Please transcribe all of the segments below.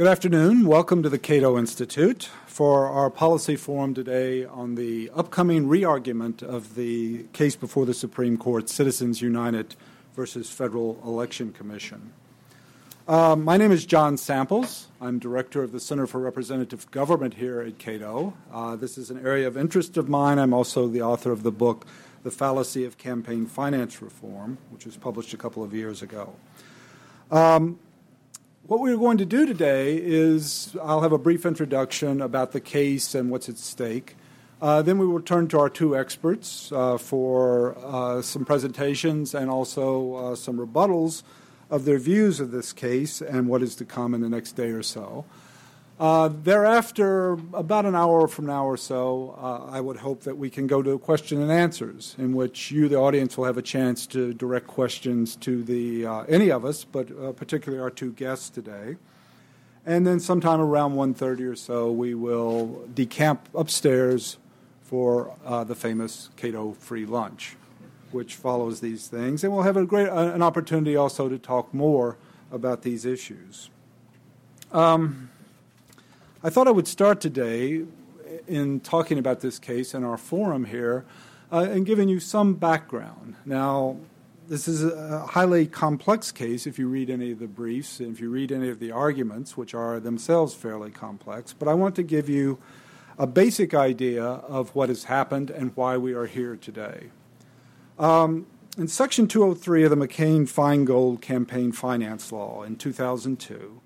Good afternoon. Welcome to the Cato Institute for our policy forum today on the upcoming re-argument of the case before the Supreme Court, Citizens United versus Federal Election Commission. Uh, my name is John Samples. I'm director of the Center for Representative Government here at Cato. Uh, this is an area of interest of mine. I'm also the author of the book, The Fallacy of Campaign Finance Reform, which was published a couple of years ago. Um, what we're going to do today is I'll have a brief introduction about the case and what's at stake. Uh, then we will turn to our two experts uh, for uh, some presentations and also uh, some rebuttals of their views of this case and what is to come in the next day or so. Uh, thereafter, about an hour from now or so, uh, I would hope that we can go to question and answers, in which you, the audience, will have a chance to direct questions to the uh, any of us, but uh, particularly our two guests today. And then, sometime around 1:30 or so, we will decamp upstairs for uh, the famous Cato free lunch, which follows these things, and we'll have a great an opportunity also to talk more about these issues. Um, I thought I would start today in talking about this case in our forum here uh, and giving you some background. Now, this is a highly complex case if you read any of the briefs and if you read any of the arguments, which are themselves fairly complex, but I want to give you a basic idea of what has happened and why we are here today. Um, in Section 203 of the McCain Feingold Campaign Finance Law in 2002,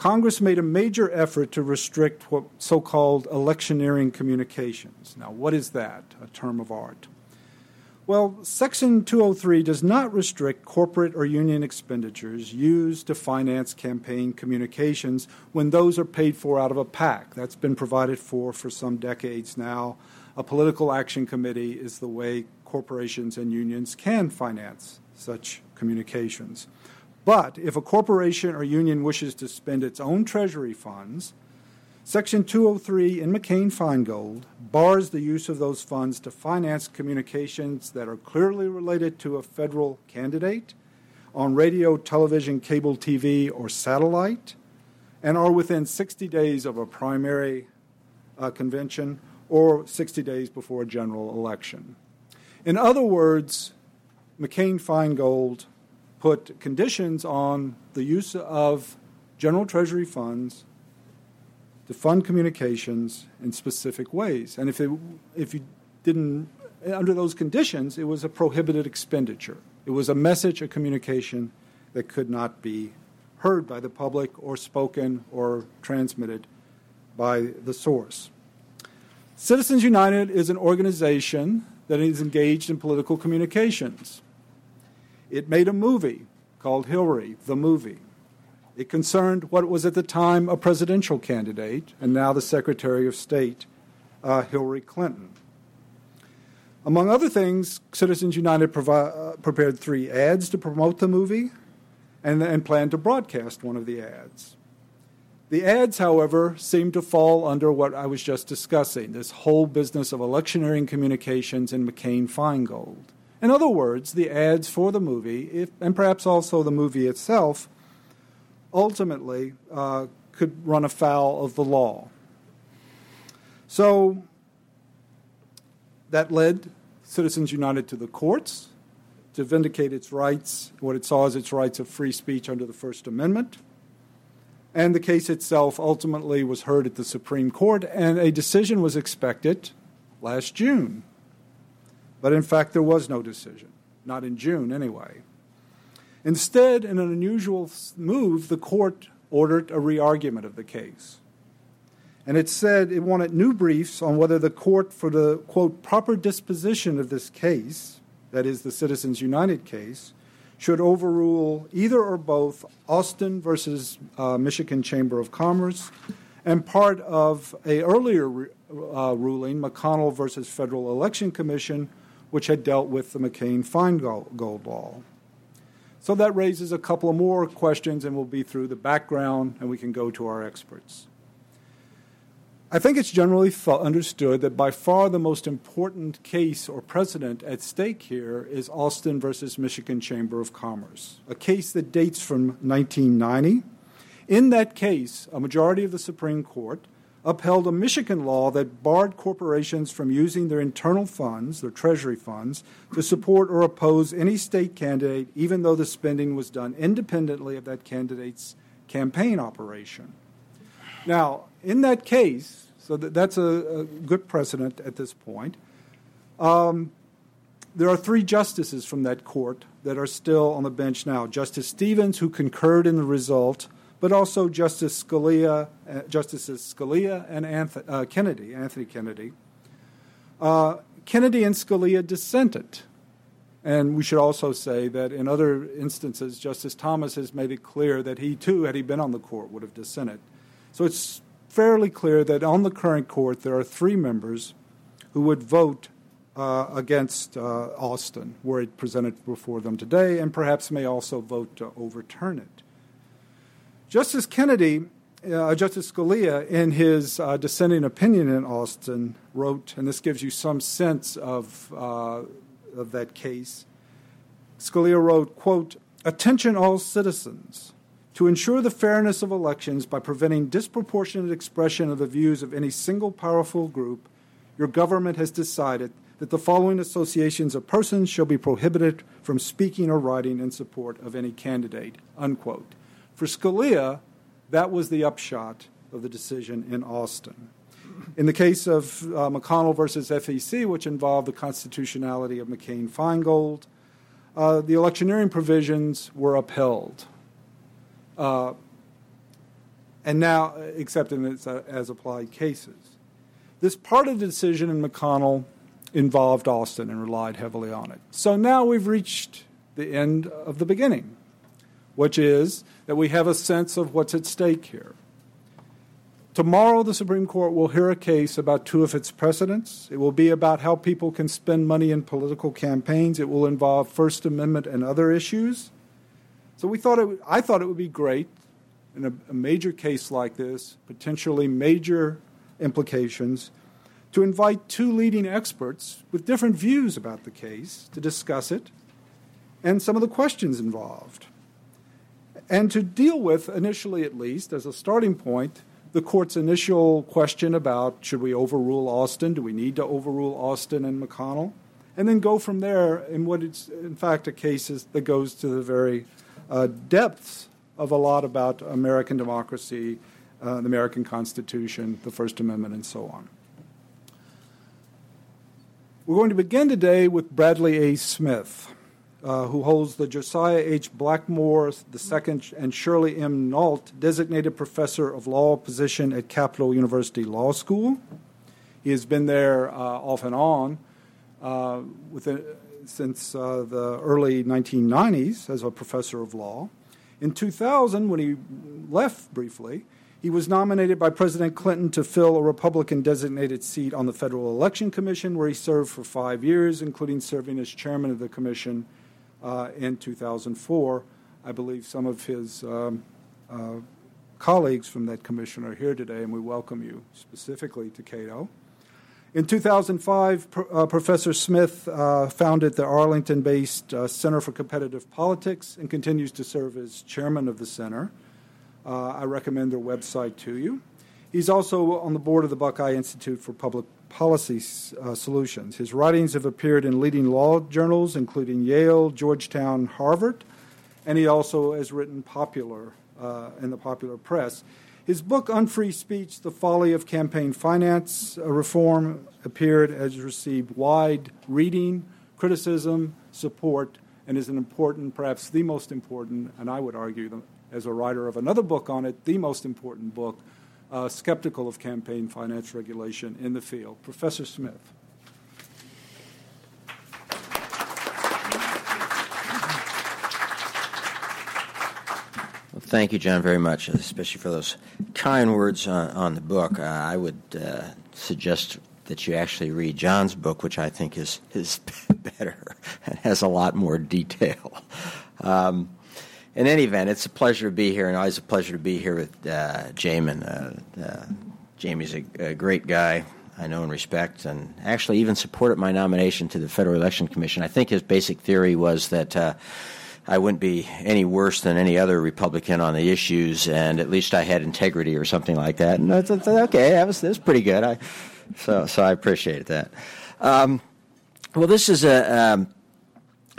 Congress made a major effort to restrict what so called electioneering communications. Now, what is that? A term of art. Well, Section 203 does not restrict corporate or union expenditures used to finance campaign communications when those are paid for out of a PAC. That's been provided for for some decades now. A political action committee is the way corporations and unions can finance such communications. But if a corporation or union wishes to spend its own treasury funds, Section 203 in McCain Feingold bars the use of those funds to finance communications that are clearly related to a federal candidate on radio, television, cable TV, or satellite, and are within 60 days of a primary uh, convention or 60 days before a general election. In other words, McCain Feingold put conditions on the use of general treasury funds to fund communications in specific ways. And if, it, if you didn't, under those conditions, it was a prohibited expenditure. It was a message, a communication that could not be heard by the public or spoken or transmitted by the source. Citizens United is an organization that is engaged in political communications. It made a movie called Hillary, the movie. It concerned what was at the time a presidential candidate and now the Secretary of State, uh, Hillary Clinton. Among other things, Citizens United provi- uh, prepared three ads to promote the movie and, and planned to broadcast one of the ads. The ads, however, seemed to fall under what I was just discussing this whole business of electioneering communications in McCain Feingold. In other words, the ads for the movie, if, and perhaps also the movie itself, ultimately uh, could run afoul of the law. So that led Citizens United to the courts to vindicate its rights, what it saw as its rights of free speech under the First Amendment. And the case itself ultimately was heard at the Supreme Court, and a decision was expected last June. But in fact, there was no decision, not in June anyway. Instead, in an unusual move, the court ordered a reargument of the case. And it said it wanted new briefs on whether the court, for the quote, proper disposition of this case, that is the Citizens United case, should overrule either or both Austin versus uh, Michigan Chamber of Commerce and part of a earlier uh, ruling, McConnell versus Federal Election Commission, which had dealt with the McCain Feingold Gold law. So that raises a couple of more questions, and we'll be through the background and we can go to our experts. I think it's generally understood that by far the most important case or precedent at stake here is Austin versus Michigan Chamber of Commerce, a case that dates from 1990, In that case, a majority of the Supreme Court upheld a Michigan law that barred corporations from using their internal funds, their treasury funds, to support or oppose any state candidate, even though the spending was done independently of that candidate's campaign operation. Now, in that case, so that, that's a, a, good precedent at this point. Um, there are three justices from that court that are still on the bench now. Justice Stevens, who concurred in the result, but also Justice Scalia, uh, Justices Scalia and uh, Kennedy, Anthony Kennedy. Uh, Kennedy and Scalia dissented. And we should also say that in other instances, Justice Thomas has made it clear that he too, had he been on the court, would have dissented. So it's fairly clear that on the current court there are three members who would vote uh, against uh, Austin, were it presented before them today, and perhaps may also vote to overturn it. Justice Kennedy, uh, Justice Scalia, in his uh, dissenting opinion in Austin, wrote, and this gives you some sense of, uh, of that case. Scalia wrote, quote, Attention all citizens. To ensure the fairness of elections by preventing disproportionate expression of the views of any single powerful group, your government has decided that the following associations of persons shall be prohibited from speaking or writing in support of any candidate. Unquote. For Scalia, that was the upshot of the decision in Austin. In the case of uh, McConnell versus FEC, which involved the constitutionality of McCain Feingold, uh, the electioneering provisions were upheld. Uh, and now, except in its uh, as applied cases. This part of the decision in McConnell involved Austin and relied heavily on it. So now we've reached the end of the beginning which is that we have a sense of what's at stake here. Tomorrow, the Supreme Court will hear a case about two of its precedents. It will be about how people can spend money in political campaigns. It will involve First Amendment and other issues. So we thought it, I thought it would be great in a, a major case like this, potentially major implications, to invite two leading experts with different views about the case to discuss it and some of the questions involved and to deal with, initially at least, as a starting point, the court's initial question about should we overrule Austin? Do we need to overrule Austin and McConnell? And then go from there in what is, in fact, a case that goes to the very uh, depths of a lot about American democracy, uh, the American Constitution, the First Amendment, and so on. We're going to begin today with Bradley A. Smith uh, who holds the Josiah H. Blackmore II and Shirley M. Nault Designated Professor of Law position at Capital University Law School. He has been there uh, off and on uh, since uh, the early 1990s as a professor of law. In 2000, when he left briefly, he was nominated by President Clinton to fill a Republican designated seat on the Federal Election Commission, where he served for five years, including serving as chairman of the commission uh, in 2004. I believe some of his um, uh, colleagues from that commission are here today, and we welcome you specifically to Cato. In 2005, uh, Professor Smith uh, founded the Arlington based uh, Center for Competitive Politics and continues to serve as chairman of the center. Uh, I recommend their website to you. He's also on the board of the Buckeye Institute for Public policy uh, solutions. His writings have appeared in leading law journals, including Yale, Georgetown, Harvard, and he also has written popular uh, in the popular press. His book, Unfree Speech The Folly of Campaign Finance Reform, appeared, has received wide reading, criticism, support, and is an important, perhaps the most important, and I would argue, as a writer of another book on it, the most important book uh, skeptical of campaign finance regulation in the field. Professor Smith. Thank you, John, very much, especially for those kind words on, on the book. Uh, I would uh, suggest that you actually read John's book, which I think is is better and has a lot more detail. Um, in any event, it's a pleasure to be here, and always a pleasure to be here with uh, Jamin. Uh, uh, Jamie's a, a, great guy I know and respect, and actually even supported my nomination to the Federal Election Commission. I think his basic theory was that uh, I wouldn't be any worse than any other Republican on the issues, and at least I had integrity or something like that. And that's, that's okay, that was, that was pretty good. I, so, so I appreciate that. Um, well, this is a um,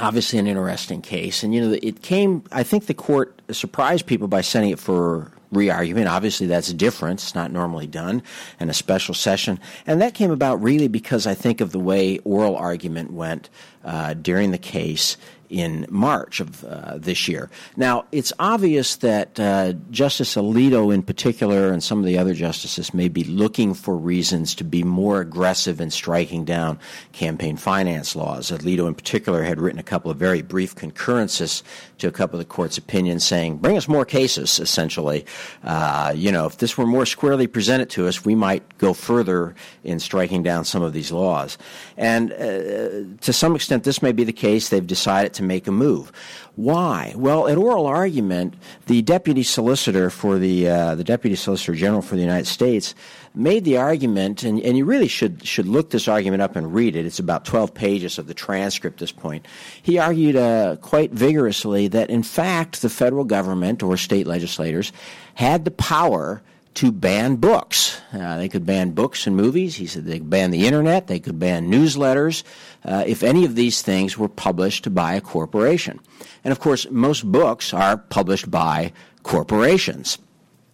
obviously an interesting case, and you know it came. I think the court surprised people by sending it for re-argument. Obviously, that's different. It's not normally done in a special session, and that came about really because I think of the way oral argument went uh, during the case in March of uh, this year. Now, it's obvious that uh, Justice Alito, in particular, and some of the other justices may be looking for reasons to be more aggressive in striking down campaign finance laws. Alito, in particular, had written a couple of very brief concurrences to a couple of the court's opinions saying, bring us more cases, essentially. Uh, you know, if this were more squarely presented to us, we might go further in striking down some of these laws. And uh, to some extent, this may be the case. They've decided to make a move. Why? Well, at oral argument, the deputy solicitor for the uh, the deputy solicitor general for the United States made the argument, and, and you really should should look this argument up and read it. It's about twelve pages of the transcript. At this point, he argued uh, quite vigorously that in fact the federal government or state legislators had the power to ban books. Uh, they could ban books and movies. He said they could ban the internet. They could ban newsletters uh, if any of these things were published by a corporation. And of course, most books are published by corporations.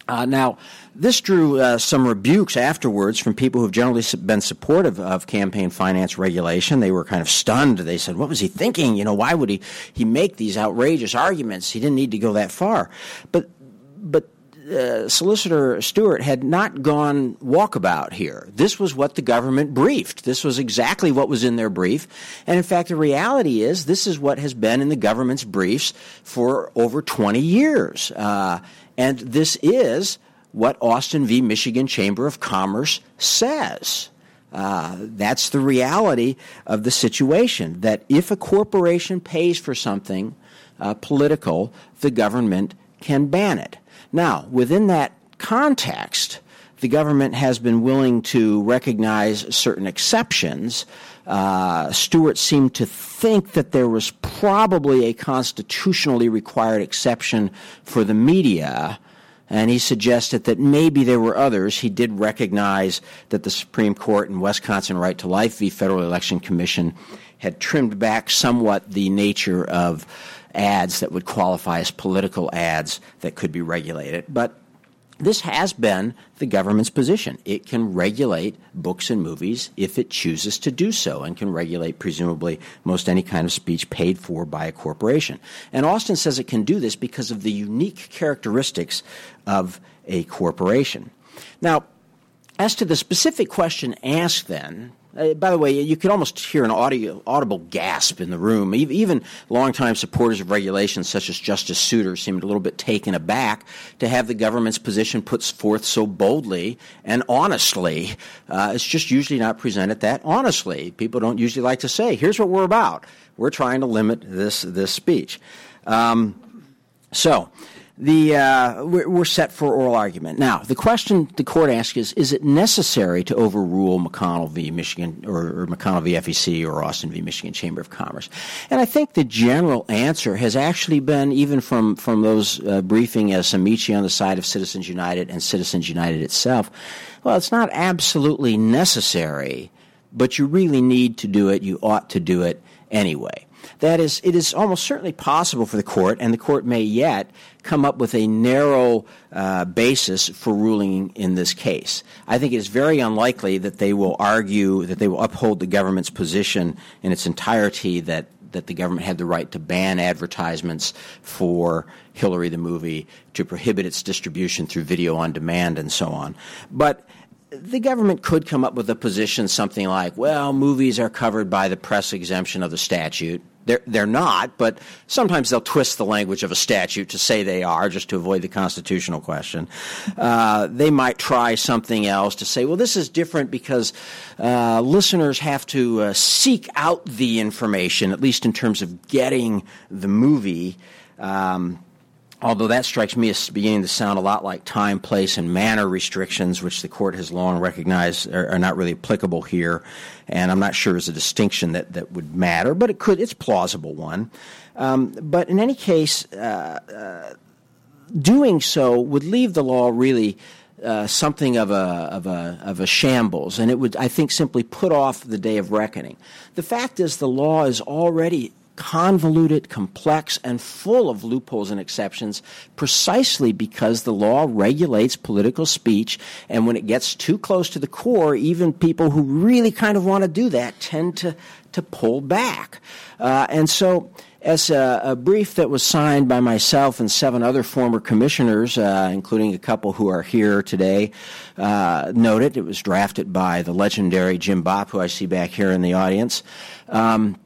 Uh, now, this drew uh, some rebukes afterwards from people who've generally been supportive of campaign finance regulation. They were kind of stunned. They said, "What was he thinking? You know, why would he he make these outrageous arguments? He didn't need to go that far." But but uh, Solicitor Stewart had not gone walkabout here. This was what the government briefed. This was exactly what was in their brief. And in fact, the reality is this is what has been in the government's briefs for over 20 years. Uh, and this is what Austin v. Michigan Chamber of Commerce says. Uh, that's the reality of the situation. That if a corporation pays for something uh, political, the government can ban it. Now, within that context, the government has been willing to recognize certain exceptions. Uh, Stewart seemed to think that there was probably a constitutionally required exception for the media, and he suggested that maybe there were others. He did recognize that the Supreme Court and Wisconsin Right to Life v. Federal Election Commission had trimmed back somewhat the nature of ads that would qualify as political ads that could be regulated. But this has been the government's position. It can regulate books and movies if it chooses to do so and can regulate, presumably, most any kind of speech paid for by a corporation. And Austin says it can do this because of the unique characteristics of a corporation. Now, as to the specific question asked then, uh, by the way, you could almost hear an audio, audible gasp in the room. Even longtime supporters of regulations, such as Justice Souter, seemed a little bit taken aback to have the government's position put forth so boldly and honestly. Uh, it's just usually not presented that honestly. People don't usually like to say, "Here's what we're about. We're trying to limit this this speech." Um, so the uh, we're, set for oral argument now. The question the court asks is: Is it necessary to overrule McConnell v. Michigan or, or, McConnell v. FEC or Austin v. Michigan Chamber of Commerce? And I think the general answer has actually been, even from from those uh, briefing as Amici on the side of Citizens United and Citizens United itself. Well, it's not absolutely necessary, but you really need to do it. You ought to do it anyway. That is, it is almost certainly possible for the court, and the court may yet come up with a narrow uh, basis for ruling in this case. I think it is very unlikely that they will argue that they will uphold the government's position in its entirety that that the government had the right to ban advertisements for Hillary the movie, to prohibit its distribution through video on demand, and so on. But the government could come up with a position something like, well, movies are covered by the press exemption of the statute. They're, they're not, but sometimes they'll twist the language of a statute to say they are just to avoid the constitutional question. Uh, they might try something else to say, well, this is different because uh, listeners have to uh, seek out the information, at least in terms of getting the movie. Um, although that strikes me as beginning to sound a lot like time, place, and manner restrictions, which the court has long recognized are, are not really applicable here, and I'm not sure is a distinction that, that would matter, but it could. It's plausible one. Um, but in any case, uh, uh, doing so would leave the law really. Uh, something of a of a of a shambles, and it would I think simply put off the day of reckoning. The fact is, the law is already convoluted, complex, and full of loopholes and exceptions precisely because the law regulates political speech. And when it gets too close to the core, even people who really kind of want to do that tend to, to pull back. Uh, and so, as a, a, brief that was signed by myself and seven other former commissioners, uh, including a couple who are here today, uh, noted, it was drafted by the legendary Jim Bopp, who I see back here in the audience. Um,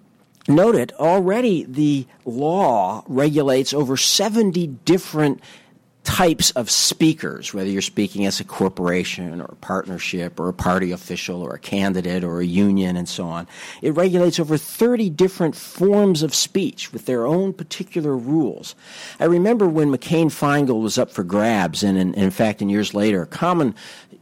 noted already the law regulates over 70 different types of speakers, whether you're speaking as a corporation or a partnership or a party official or a candidate or a union and so on. It regulates over 30 different forms of speech with their own particular rules. I remember when McCain Feingold was up for grabs, and in, in fact, in years later, a common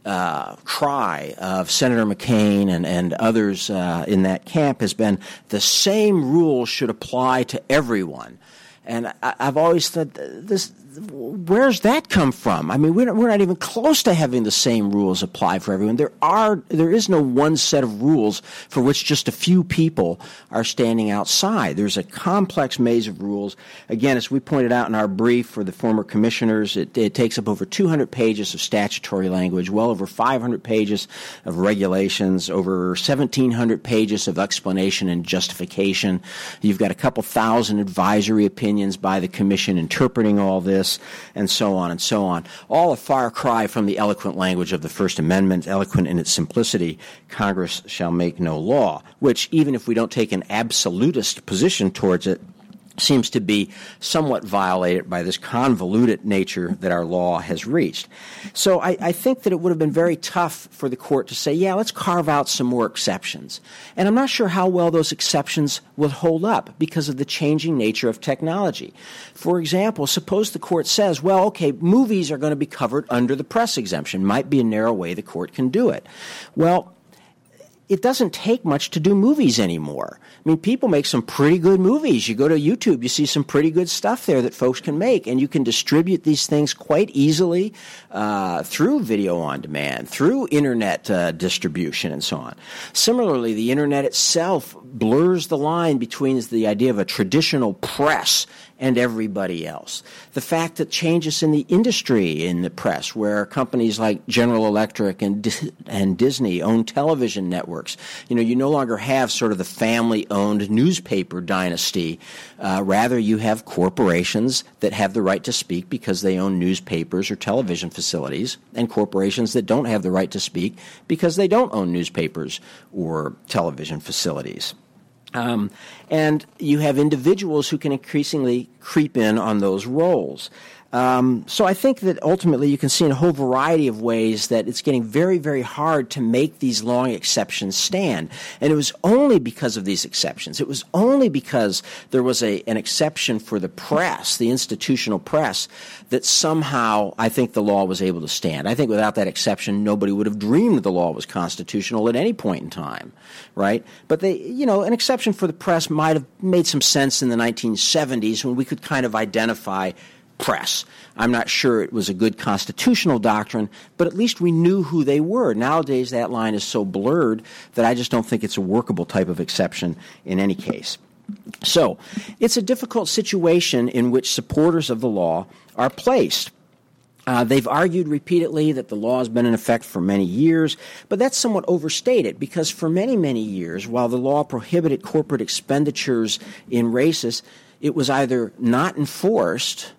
uh, cry of Senator McCain and, and others uh, in that camp has been the same rules should apply to everyone. And I, have always thought this where's that come from? I mean, we're not, we're not even close to having the same rules apply for everyone. There are there is no one set of rules for which just a few people are standing outside. There's a complex maze of rules. Again, as we pointed out in our brief for the former commissioners, it, it takes up over 200 pages of statutory language, well over 500 pages of regulations, over 1,700 pages of explanation and justification. You've got a couple thousand advisory opinions by the commission interpreting all this this, and so on and so on. All a far cry from the eloquent language of the First Amendment, eloquent in its simplicity Congress shall make no law, which, even if we don't take an absolutist position towards it, seems to be somewhat violated by this convoluted nature that our law has reached. So I, I, think that it would have been very tough for the court to say, yeah, let's carve out some more exceptions. And I'm not sure how well those exceptions will hold up because of the changing nature of technology. For example, suppose the court says, well, okay, movies are going to be covered under the press exemption. Might be a narrow way the court can do it. Well, it doesn't take much to do movies anymore. I mean, people make some pretty good movies. You go to YouTube, you see some pretty good stuff there that folks can make, and you can distribute these things quite easily uh, through video on demand, through internet uh, distribution, and so on. Similarly, the internet itself blurs the line between the idea of a traditional press and everybody else. The fact that changes in the industry in the press, where companies like General Electric and and Disney own television networks, you know, you no longer have sort of the family-owned newspaper dynasty. Uh, rather, you have corporations that have the right to speak because they own newspapers or television facilities, and corporations that don't have the right to speak because they don't own newspapers or television facilities. Um, and you have individuals who can increasingly creep in on those roles. Um, so I think that ultimately you can see in a whole variety of ways that it's getting very, very hard to make these long exceptions stand. And it was only because of these exceptions. It was only because there was a, an exception for the press, the institutional press, that somehow I think the law was able to stand. I think without that exception, nobody would have dreamed the law was constitutional at any point in time, right? But they, you know, an exception for the press might have made some sense in the 1970s when we could kind of identify press. I'm not sure it was a good constitutional doctrine, but at least we knew who they were. Nowadays, that line is so blurred that I just don't think it's a workable type of exception in any case. So, it's a difficult situation in which supporters of the law are placed. Uh, they've argued repeatedly that the law has been in effect for many years, but that's somewhat overstated because for many, many years, while the law prohibited corporate expenditures in races, it was either not enforced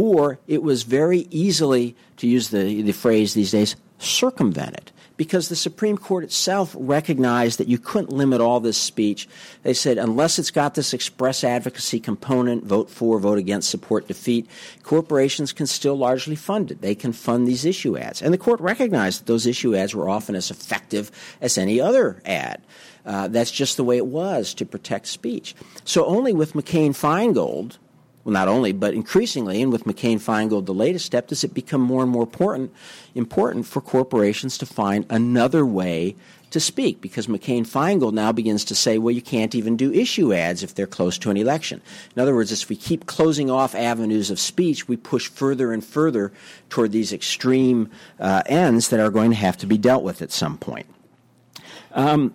or it was very easily, to use the, the phrase these days, circumvented because the Supreme Court itself recognized that you couldn't limit all this speech. They said, unless it's got this express advocacy component, vote for, vote against, support, defeat, corporations can still largely fund it. They can fund these issue ads. And the court recognized that those issue ads were often as effective as any other ad. Uh, that's just the way it was to protect speech. So only with McCain Feingold well, not only, but increasingly, and with McCain Feingold, the latest step, does it become more and more important, important for corporations to find another way to speak because McCain Feingold now begins to say, well, you can't even do issue ads if they're close to an election. In other words, if we keep closing off avenues of speech, we push further and further toward these extreme uh, ends that are going to have to be dealt with at some point. Um,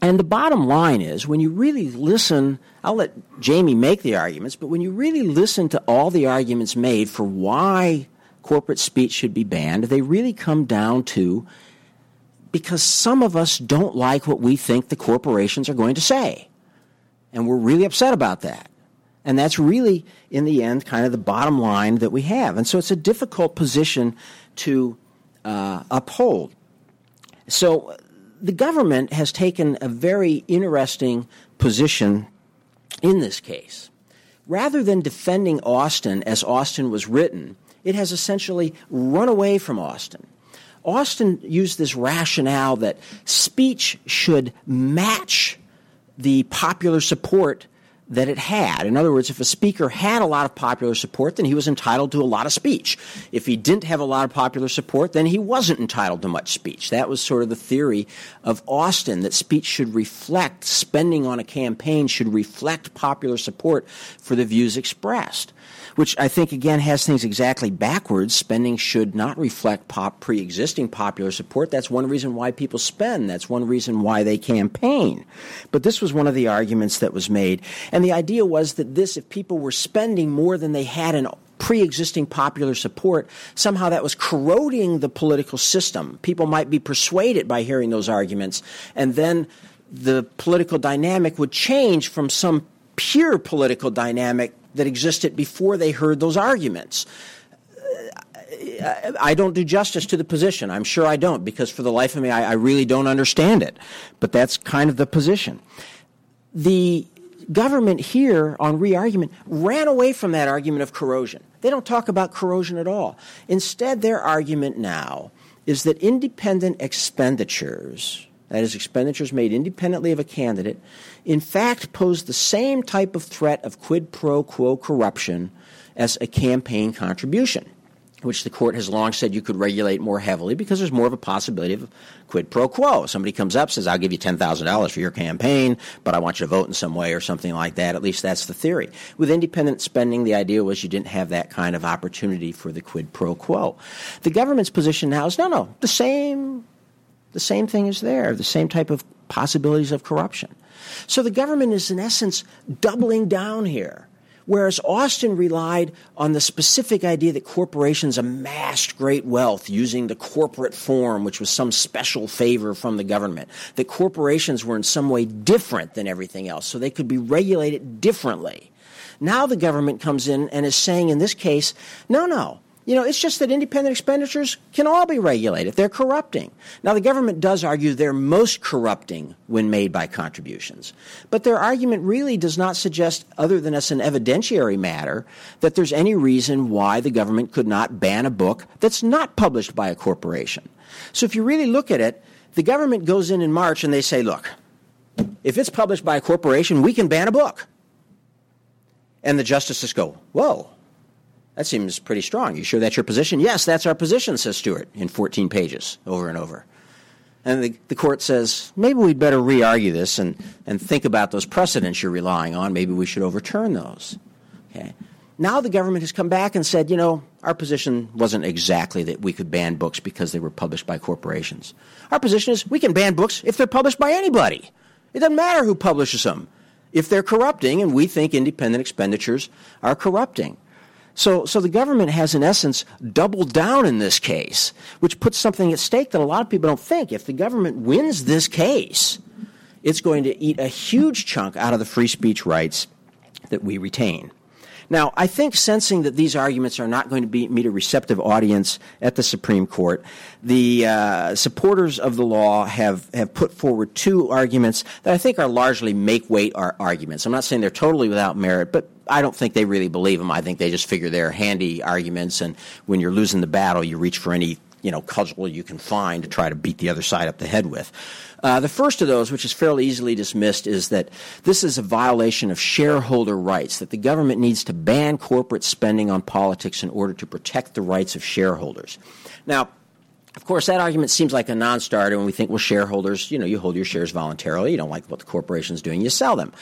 and the bottom line is when you really listen, I'll let Jamie make the arguments, but when you really listen to all the arguments made for why corporate speech should be banned, they really come down to because some of us don't like what we think the corporations are going to say. And we're really upset about that. And that's really, in the end, kind of the bottom line that we have. And so it's a difficult position to uh, uphold. So the government has taken a very interesting position in this case. Rather than defending Austin as Austin was written, it has essentially run away from Austin Austin used this rationale that speech should match the popular support that it had. In other words, if a speaker had a lot of popular support, then he was entitled to a lot of speech. If he didn't have a lot of popular support, then he wasn't entitled to much speech. That was sort of the theory of Austin that speech should reflect, spending on a campaign should reflect popular support for the views expressed which I think again has things exactly backwards. Spending should not reflect pop pre-existing popular support. That's one reason why people spend. That's one reason why they campaign. But this was one of the arguments that was made, and the idea was that this, if people were spending more than they had in pre-existing popular support, somehow that was corroding the political system. People might be persuaded by hearing those arguments, and then the political dynamic would change from some pure political dynamic that existed before they heard those arguments. Uh, I don't do justice to the position. I'm sure I don't, because for the life of me, I, I really don't understand it. But that's kind of the position. The government here on re argument ran away from that argument of corrosion. They don't talk about corrosion at all. Instead, their argument now is that independent expenditures, that is, expenditures made independently of a candidate, in fact pose the same type of threat of quid pro quo corruption as a campaign contribution, which the court has long said you could regulate more heavily because there's more of a possibility of quid pro quo. Somebody comes up, says, I'll give you $10,000 for your campaign, but I want you to vote in some way or something like that. At least that's the theory. With independent spending, the idea was you didn't have that kind of opportunity for the quid pro quo. The government's position now is no, no, the same, the same thing is there, the same type of possibilities of corruption. So the government is, in essence, doubling down here. Whereas Austin relied on the specific idea that corporations amassed great wealth using the corporate form, which was some special favor from the government, that corporations were in some way different than everything else, so they could be regulated differently. Now the government comes in and is saying, in this case, no, no, you know, it's just that independent expenditures can all be regulated. They're corrupting. Now, the government does argue they're most corrupting when made by contributions. But their argument really does not suggest, other than as an evidentiary matter, that there's any reason why the government could not ban a book that's not published by a corporation. So if you really look at it, the government goes in in March and they say, look, if it's published by a corporation, we can ban a book. And the justices go, whoa, that seems pretty strong. You sure that's your position? Yes, that's our position, says Stewart in 14 pages over and over. And the, the court says, maybe we'd better re argue this and, and think about those precedents you're relying on. Maybe we should overturn those. Okay. Now the government has come back and said, you know, our position wasn't exactly that we could ban books because they were published by corporations. Our position is we can ban books if they're published by anybody. It doesn't matter who publishes them. If they're corrupting, and we think independent expenditures are corrupting. So, so the government has, in essence, doubled down in this case, which puts something at stake that a lot of people don't think. If the government wins this case, it's going to eat a huge chunk out of the free speech rights that we retain. Now, I think sensing that these arguments are not going to be, meet a receptive audience at the Supreme Court, the uh, supporters of the law have, have put forward two arguments that I think are largely make weight arguments. I'm not saying they're totally without merit, but I don't think they really believe them. I think they just figure they're handy arguments, and when you're losing the battle, you reach for any you know cudgel you can find to try to beat the other side up the head with. Uh, the first of those, which is fairly easily dismissed, is that this is a violation of shareholder rights, that the government needs to ban corporate spending on politics in order to protect the rights of shareholders. Now, of course, that argument seems like a non-starter when we think, well, shareholders, you know, you hold your shares voluntarily. You don't like what the corporation's doing, you sell them.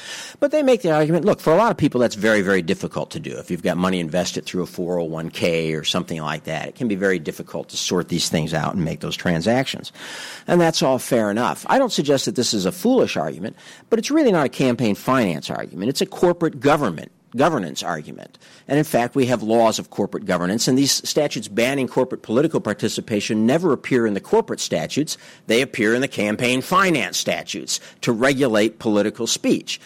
But they make the argument, look, for a lot of people, that's very, very difficult to do. If you've got money invested through a 401k or something like that, it can be very difficult to sort these things out and make those transactions. And that's all fair enough. I don't suggest that this is a foolish argument, but it's really not a campaign finance argument. It's a corporate government governance argument. And in fact, we have laws of corporate governance, and these statutes banning corporate political participation never appear in the corporate statutes. They appear in the campaign finance statutes to regulate political speech.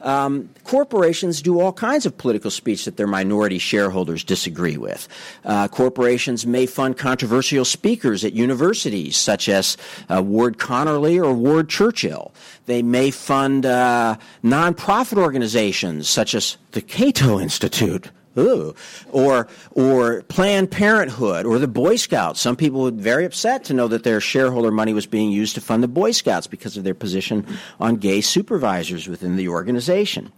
Um, corporations do all kinds of political speech that their minority shareholders disagree with. Uh, corporations may fund controversial speakers at universities, such as uh, Ward Connerly or Ward Churchill. They may fund uh, nonprofit organizations, such as the Cato Institute. Ooh. Or, or Planned Parenthood or the Boy Scouts. Some people were very upset to know that their shareholder money was being used to fund the Boy Scouts because of their position on gay supervisors within the organization.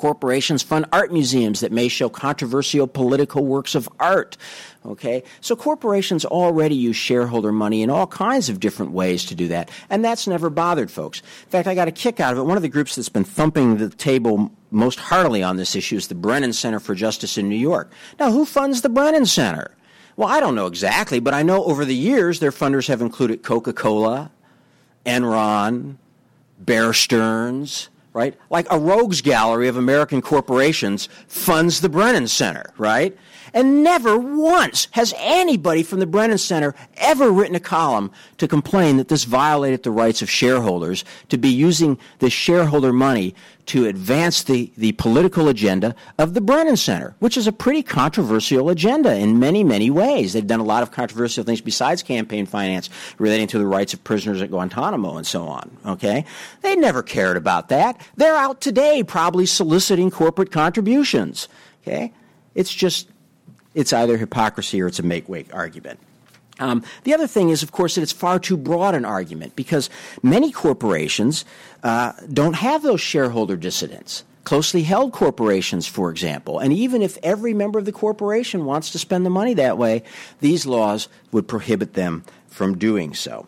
Corporations fund art museums that may show controversial political works of art. Okay? So corporations already use shareholder money in all kinds of different ways to do that, and that's never bothered folks. In fact, I got a kick out of it. One of the groups that's been thumping the table most heartily on this issue is the Brennan Center for Justice in New York. Now, who funds the Brennan Center? Well, I don't know exactly, but I know over the years their funders have included Coca Cola, Enron, Bear Stearns, right? Like a rogues gallery of American corporations funds the Brennan Center, right? And never once has anybody from the Brennan Center ever written a column to complain that this violated the rights of shareholders to be using the shareholder money to advance the, the political agenda of the Brennan Center, which is a pretty controversial agenda in many, many ways. They've done a lot of controversial things besides campaign finance relating to the rights of prisoners at Guantanamo and so on. Okay? They never cared about that. They're out today probably soliciting corporate contributions. Okay? It's just it's either hypocrisy or it's a make weight argument. Um, the other thing is, of course, that it's far too broad an argument because many corporations uh, don't have those shareholder dissidents. Closely held corporations, for example, and even if every member of the corporation wants to spend the money that way, these laws would prohibit them from doing so.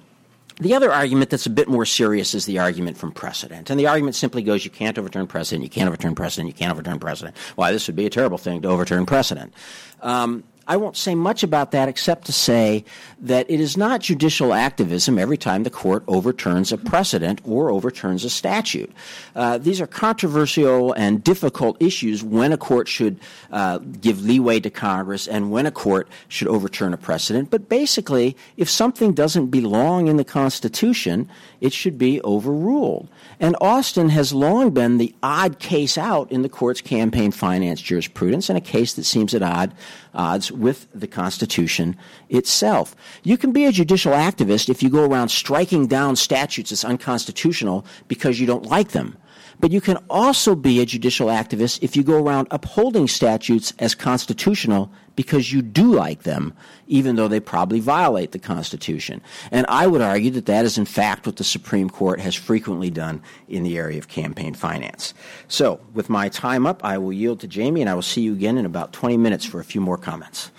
The other argument that's a bit more serious is the argument from precedent. And the argument simply goes you can't overturn precedent, you can't overturn precedent, you can't overturn precedent. Why, this would be a terrible thing to overturn precedent. Um, I won't say much about that except to say that it is not judicial activism every time the court overturns a precedent or overturns a statute. Uh, these are controversial and difficult issues when a court should uh, give leeway to Congress and when a court should overturn a precedent. But basically, if something doesn't belong in the Constitution, it should be overruled. And Austin has long been the odd case out in the court's campaign finance jurisprudence and a case that seems at odd odds with the Constitution itself. You can be a judicial activist if you go around striking down statutes as unconstitutional because you don't like them. But you can also be a judicial activist if you go around upholding statutes as constitutional because you do like them, even though they probably violate the Constitution. And I would argue that that is, in fact, what the Supreme Court has frequently done in the area of campaign finance. So, with my time up, I will yield to Jamie, and I will see you again in about 20 minutes for a few more comments.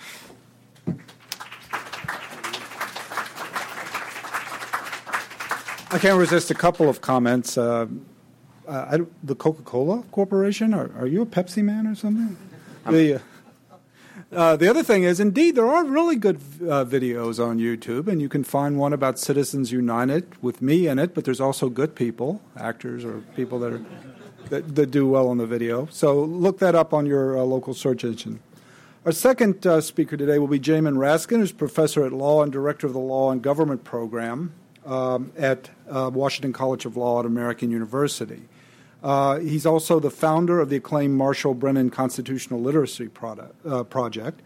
I can't resist a couple of comments. Uh, uh, the Coca Cola Corporation? Are, are, you a Pepsi man or something? The, uh, uh, the other thing is, indeed, there are really good uh, videos on YouTube, and you can find one about Citizens United with me in it. But there's also good people, actors or people that are that, that do well on the video. So look that up on your uh, local search engine. Our second uh, speaker today will be Jamin Raskin, who's professor at law and director of the Law and Government program um, at Washington College of Law at American University. Uh, he's also the founder of the acclaimed Marshall Brennan Constitutional Literacy product, uh, Project.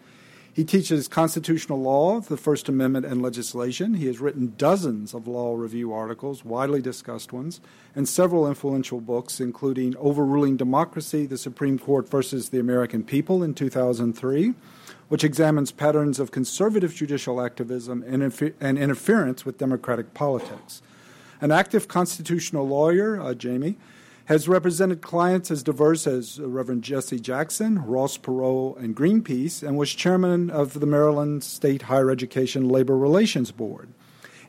He teaches constitutional law, the First Amendment, and legislation. He has written dozens of law review articles, widely discussed ones, and several influential books, including Overruling Democracy, the Supreme Court versus the American People in 2003, which examines patterns of conservative judicial activism and, and interference with democratic politics. An active constitutional lawyer, uh, Jamie, has represented clients as diverse as Reverend Jesse Jackson, Ross Perot, and Greenpeace, and was chairman of the Maryland State Higher Education Labor Relations Board.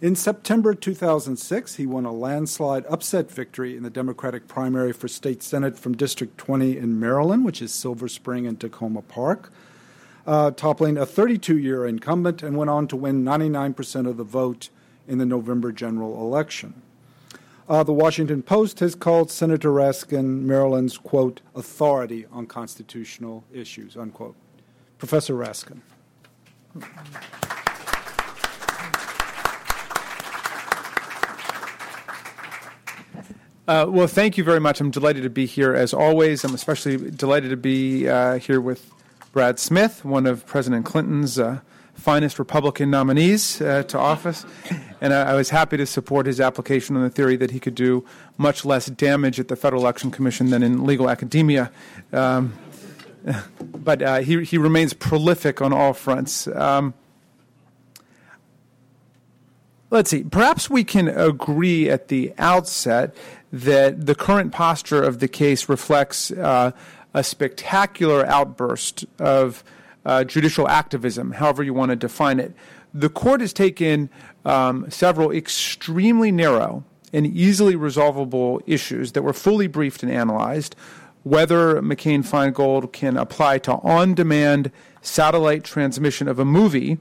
In September 2006, he won a landslide upset victory in the Democratic primary for state senate from District 20 in Maryland, which is Silver Spring and Takoma Park, uh, toppling a 32 year incumbent, and went on to win 99% of the vote in the November general election. Uh, the Washington Post has called Senator Raskin Maryland's, quote, authority on constitutional issues, unquote. Professor Raskin. Uh, well, thank you very much. I'm delighted to be here as always. I'm especially delighted to be uh, here with Brad Smith, one of President Clinton's uh, finest Republican nominees uh, to office, and I, I, was happy to support his application on the theory that he could do much less damage at the Federal Election Commission than in legal academia. Um, but uh, he, he remains prolific on all fronts. Um, let's see, perhaps we can agree at the outset that the current posture of the case reflects uh, a spectacular outburst of uh, judicial activism, however you want to define it. The court has taken um, several extremely narrow and easily resolvable issues that were fully briefed and analyzed. Whether McCain Feingold can apply to on demand satellite transmission of a movie,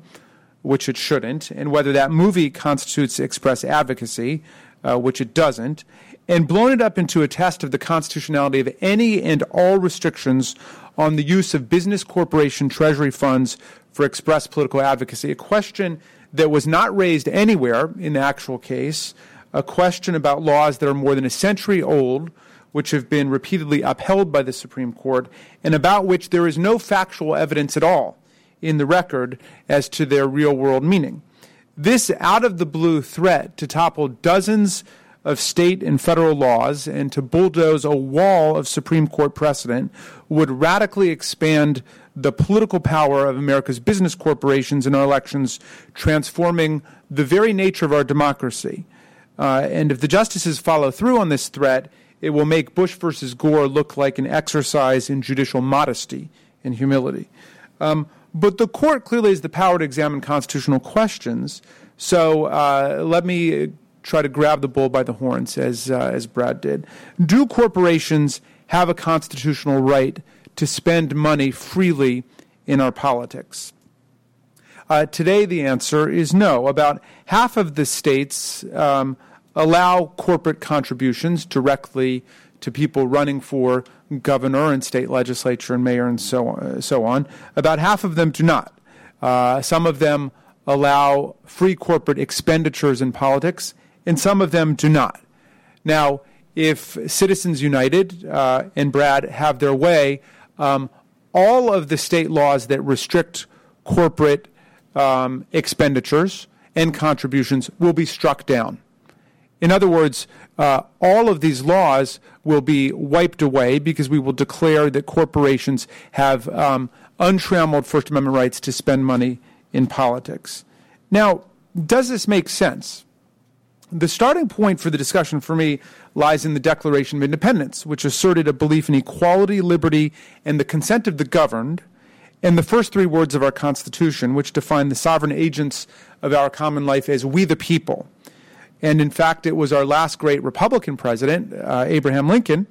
which it shouldn't, and whether that movie constitutes express advocacy, uh, which it doesn't, and blown it up into a test of the constitutionality of any and all restrictions on the use of business corporation treasury funds for express political advocacy, a question that was not raised anywhere in the actual case, a question about laws that are more than a century old, which have been repeatedly upheld by the Supreme Court, and about which there is no factual evidence at all in the record as to their real world meaning. This out of the blue threat to topple dozens of state and federal laws and to bulldoze a wall of Supreme Court precedent would radically expand the political power of America's business corporations in our elections, transforming the very nature of our democracy. Uh, and if the justices follow through on this threat, it will make Bush versus Gore look like an exercise in judicial modesty and humility. Um, but the court clearly has the power to examine constitutional questions. So uh, let me try to grab the bull by the horns, as, uh, as Brad did. Do corporations have a constitutional right to spend money freely in our politics? Uh, today, the answer is no. About half of the states um, allow corporate contributions directly to people running for governor and state legislature and mayor and so on. So on. About half of them do not. Uh, some of them allow free corporate expenditures in politics, and some of them do not. Now, if Citizens United uh, and Brad have their way, um, all of the state laws that restrict corporate um, expenditures and contributions will be struck down. In other words, uh, all of these laws will be wiped away because we will declare that corporations have um, untrammeled First Amendment rights to spend money in politics. Now, does this make sense? The starting point for the discussion for me lies in the Declaration of Independence, which asserted a belief in equality, liberty, and the consent of the governed, and the first three words of our Constitution, which define the sovereign agents of our common life as we the people. And in fact, it was our last great Republican president, uh, Abraham Lincoln,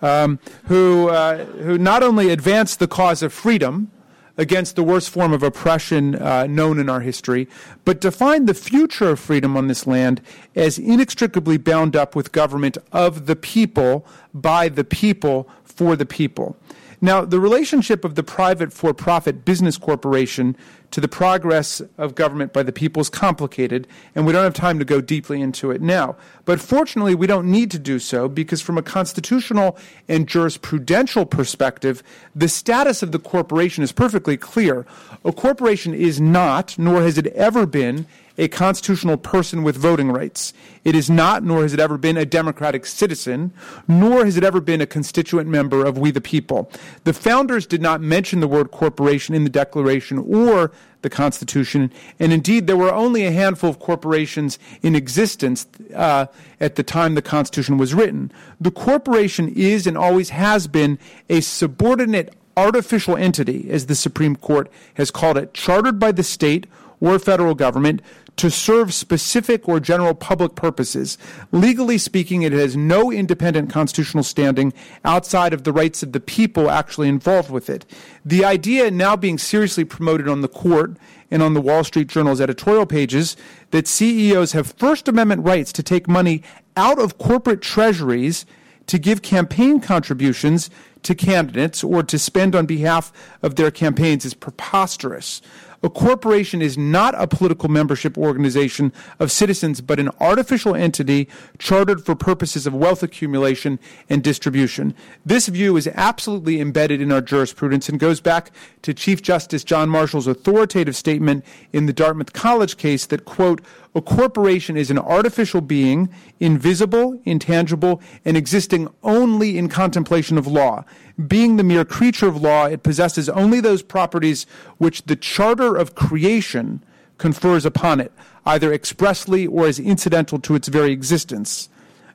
um, who, uh, who not only advanced the cause of freedom, against the worst form of oppression uh, known in our history, but defined the future of freedom on this land as inextricably bound up with government of the people, by the people, for the people. Now, the relationship of the private for profit business corporation to the progress of government by the people is complicated, and we don't have time to go deeply into it now. But fortunately, we don't need to do so because, from a constitutional and jurisprudential perspective, the status of the corporation is perfectly clear. A corporation is not, nor has it ever been, a constitutional person with voting rights. It is not, nor has it ever been, a democratic citizen, nor has it ever been a constituent member of We the People. The founders did not mention the word corporation in the Declaration or the Constitution, and indeed, there were only a handful of corporations in existence uh, at the time the Constitution was written. The corporation is and always has been a subordinate artificial entity, as the Supreme Court has called it, chartered by the state or federal government to serve specific or general public purposes. Legally speaking, it has no independent constitutional standing outside of the rights of the people actually involved with it. The idea now being seriously promoted on the court and on the Wall Street Journal's editorial pages that CEOs have First Amendment rights to take money out of corporate treasuries to give campaign contributions to candidates or to spend on behalf of their campaigns is preposterous. A corporation is not a political membership organization of citizens, but an artificial entity chartered for purposes of wealth accumulation and distribution. This view is absolutely embedded in our jurisprudence and goes back to Chief Justice John Marshall's authoritative statement in the Dartmouth College case that, quote, a corporation is an artificial being, invisible, intangible, and existing only in contemplation of law. Being the mere creature of law, it possesses only those properties which the charter of creation confers upon it, either expressly or as incidental to its very existence.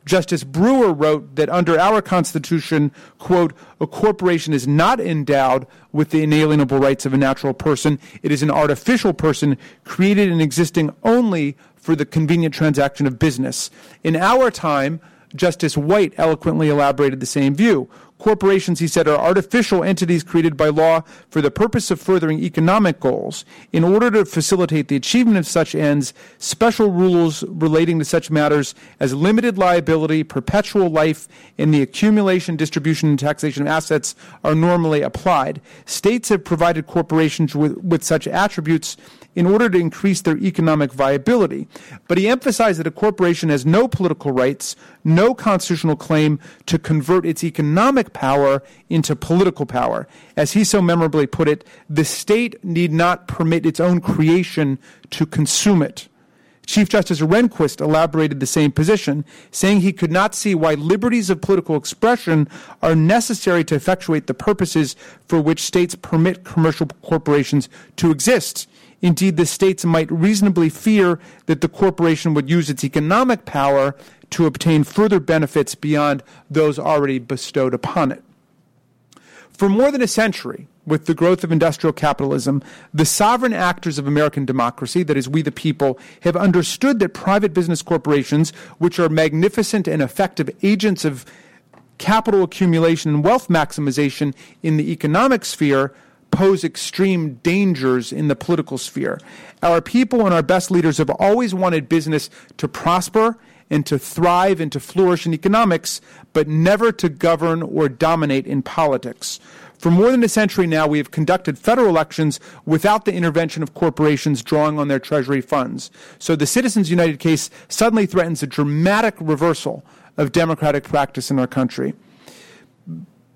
Justice Brewer wrote that under our Constitution, quote, a corporation is not endowed with the inalienable rights of a natural person. It is an artificial person created and existing only for the convenient transaction of business. In our time, Justice White eloquently elaborated the same view. Corporations, he said, are artificial entities created by law for the purpose of furthering economic goals. In order to facilitate the achievement of such ends, special rules relating to such matters as limited liability, perpetual life, and the accumulation, distribution, and taxation of assets are normally applied. States have provided corporations with, with such attributes in order to increase their economic viability. But he emphasized that a corporation has no political rights, no constitutional claim to convert its economic power into political power. As he so memorably put it, the state need not permit its own creation to consume it. Chief Justice Rehnquist elaborated the same position, saying he could not see why liberties of political expression are necessary to effectuate the purposes for which states permit commercial corporations to exist. Indeed, the states might reasonably fear that the corporation would use its economic power to obtain further benefits beyond those already bestowed upon it. For more than a century, with the growth of industrial capitalism, the sovereign actors of American democracy, that is, we the people, have understood that private business corporations, which are magnificent and effective agents of capital accumulation and wealth maximization in the economic sphere, pose extreme dangers in the political sphere. Our people and our best leaders have always wanted business to prosper and to thrive and to flourish in economics, but never to govern or dominate in politics. For more than a century now, we have conducted federal elections without the intervention of corporations drawing on their treasury funds. So the Citizens United case suddenly threatens a dramatic reversal of democratic practice in our country.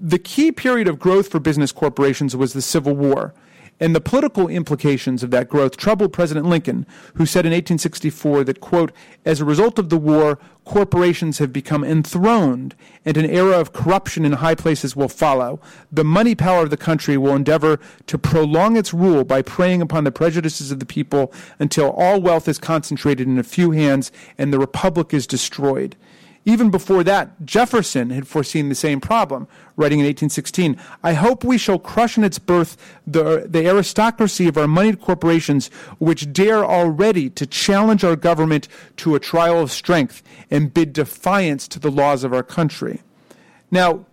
The key period of growth for business corporations was the Civil War. And the political implications of that growth troubled President Lincoln, who said in 1864 that, quote, as a result of the war, corporations have become enthroned, and an era of corruption in high places will follow. The money power of the country will endeavor to prolong its rule by preying upon the prejudices of the people until all wealth is concentrated in a few hands and the republic is destroyed. Even before that, Jefferson had foreseen the same problem, writing in 1816 I hope we shall crush in its birth the, the aristocracy of our moneyed corporations, which dare already to challenge our government to a trial of strength and bid defiance to the laws of our country. Now,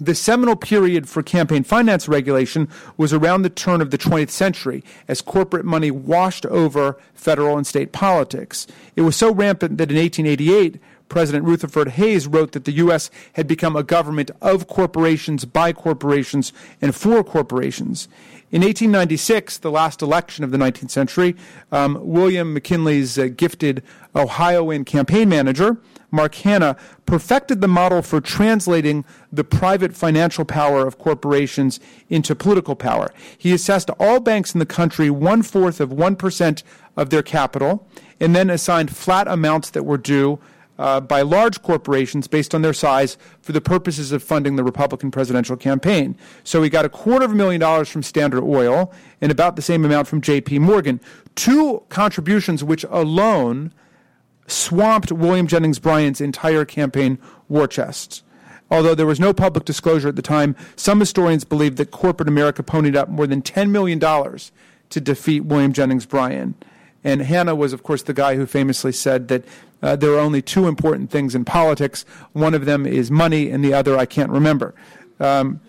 the seminal period for campaign finance regulation was around the turn of the 20th century as corporate money washed over federal and state politics. It was so rampant that in 1888, President Rutherford Hayes wrote that the U.S. had become a government of corporations, by corporations, and for corporations. In 1896, the last election of the 19th century, um, William McKinley's uh, gifted Ohioan campaign manager, Mark Hanna, perfected the model for translating the private financial power of corporations into political power. He assessed all banks in the country one fourth of 1% of their capital and then assigned flat amounts that were due uh, by large corporations based on their size for the purposes of funding the Republican presidential campaign. So he got a quarter of a million dollars from Standard Oil and about the same amount from J.P. Morgan. Two contributions which alone swamped William Jennings Bryan's entire campaign war chest. Although there was no public disclosure at the time, some historians believe that corporate America ponied up more than $10 million to defeat William Jennings Bryan. And Hanna was, of course, the guy who famously said that uh, there are only two important things in politics. One of them is money, and the other I can't remember. Um,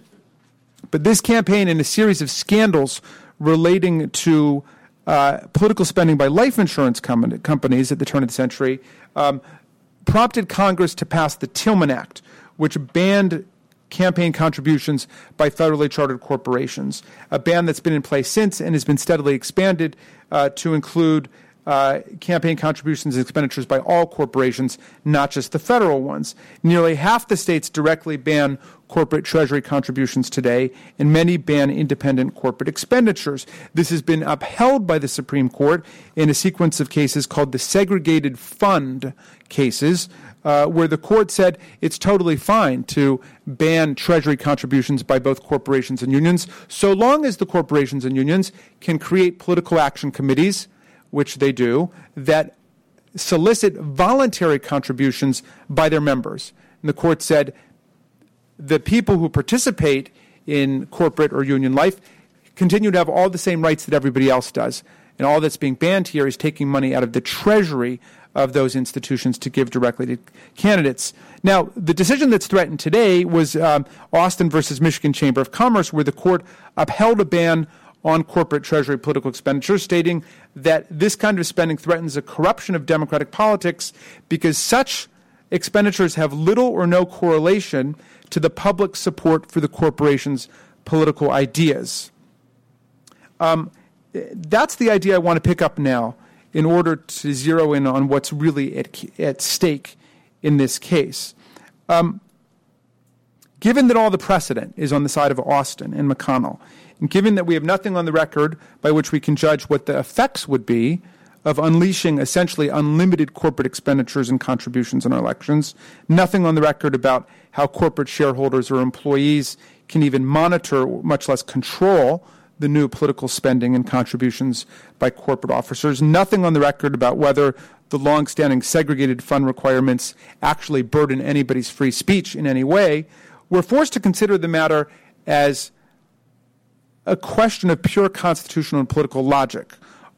but this campaign and a series of scandals relating to uh, political spending by life insurance com- companies at the turn of the century um, prompted Congress to pass the Tillman Act, which banned campaign contributions by federally chartered corporations, a ban that's been in place since and has been steadily expanded uh, to include uh, campaign contributions and expenditures by all corporations, not just the federal ones. Nearly half the states directly ban corporate treasury contributions today, and many ban independent corporate expenditures. This has been upheld by the Supreme Court in a sequence of cases called the segregated fund cases. Uh, where the court said it's totally fine to ban treasury contributions by both corporations and unions, so long as the corporations and unions can create political action committees which they do, that solicit voluntary contributions by their members. And the court said the people who participate in corporate or union life continue to have all the same rights that everybody else does. And all that's being banned here is taking money out of the treasury of those institutions to give directly to candidates. Now, the decision that's threatened today was um, Austin versus Michigan Chamber of Commerce, where the court upheld a ban on corporate treasury political expenditures, stating that this kind of spending threatens a corruption of democratic politics because such expenditures have little or no correlation to the public support for the corporation's political ideas. Um, that's the idea I want to pick up now in order to zero in on what's really at, at stake in this case. Um, given that all the precedent is on the side of Austin and McConnell, given that we have nothing on the record by which we can judge what the effects would be of unleashing essentially unlimited corporate expenditures and contributions in our elections, nothing on the record about how corporate shareholders or employees can even monitor, much less control, the new political spending and contributions by corporate officers, nothing on the record about whether the long-standing segregated fund requirements actually burden anybody's free speech in any way, we're forced to consider the matter as a question of pure constitutional and political logic.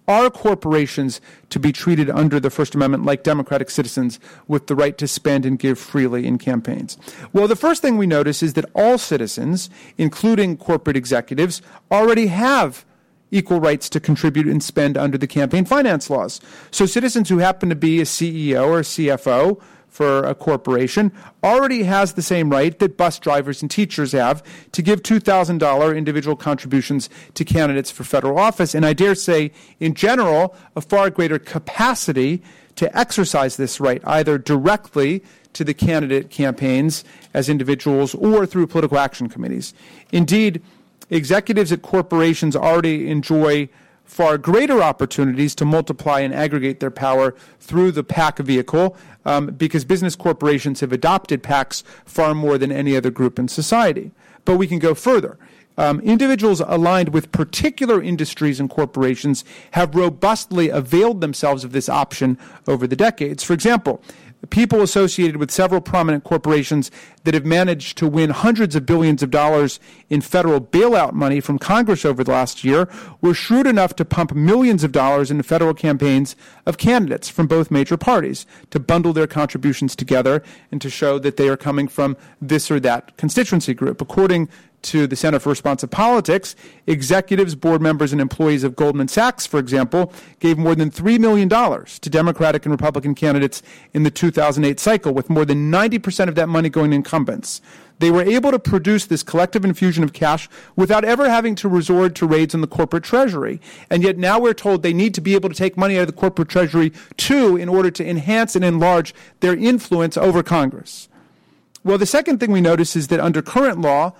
Are corporations to be treated under the First Amendment like democratic citizens with the right to spend and give freely in campaigns? Well, the first thing we notice is that all citizens, including corporate executives, already have equal rights to contribute and spend under the campaign finance laws. So citizens who happen to be a CEO or a CFO for a corporation already has the same right that bus drivers and teachers have to give $2,000 individual contributions to candidates for federal office. And I dare say, in general, a far greater capacity to exercise this right, either directly to the candidate campaigns as individuals or through political action committees. Indeed, executives at corporations already enjoy far greater opportunities to multiply and aggregate their power through the PAC vehicle um, because business corporations have adopted PACs far more than any other group in society. But we can go further. Um, individuals aligned with particular industries and corporations have robustly availed themselves of this option over the decades. For example, people associated with several prominent corporations that have managed to win hundreds of billions of dollars in federal bailout money from Congress over the last year were shrewd enough to pump millions of dollars into federal campaigns of candidates from both major parties to bundle their contributions together and to show that they are coming from this or that constituency group. According to the Center for Responsive Politics, executives, board members, and employees of Goldman Sachs, for example, gave more than $3 million to Democratic and Republican candidates in the 2008 cycle, with more than 90% of that money going to incumbents. They were able to produce this collective infusion of cash without ever having to resort to raids on the corporate treasury. And yet now we're told they need to be able to take money out of the corporate treasury too in order to enhance and enlarge their influence over Congress. Well, the second thing we notice is that under current law,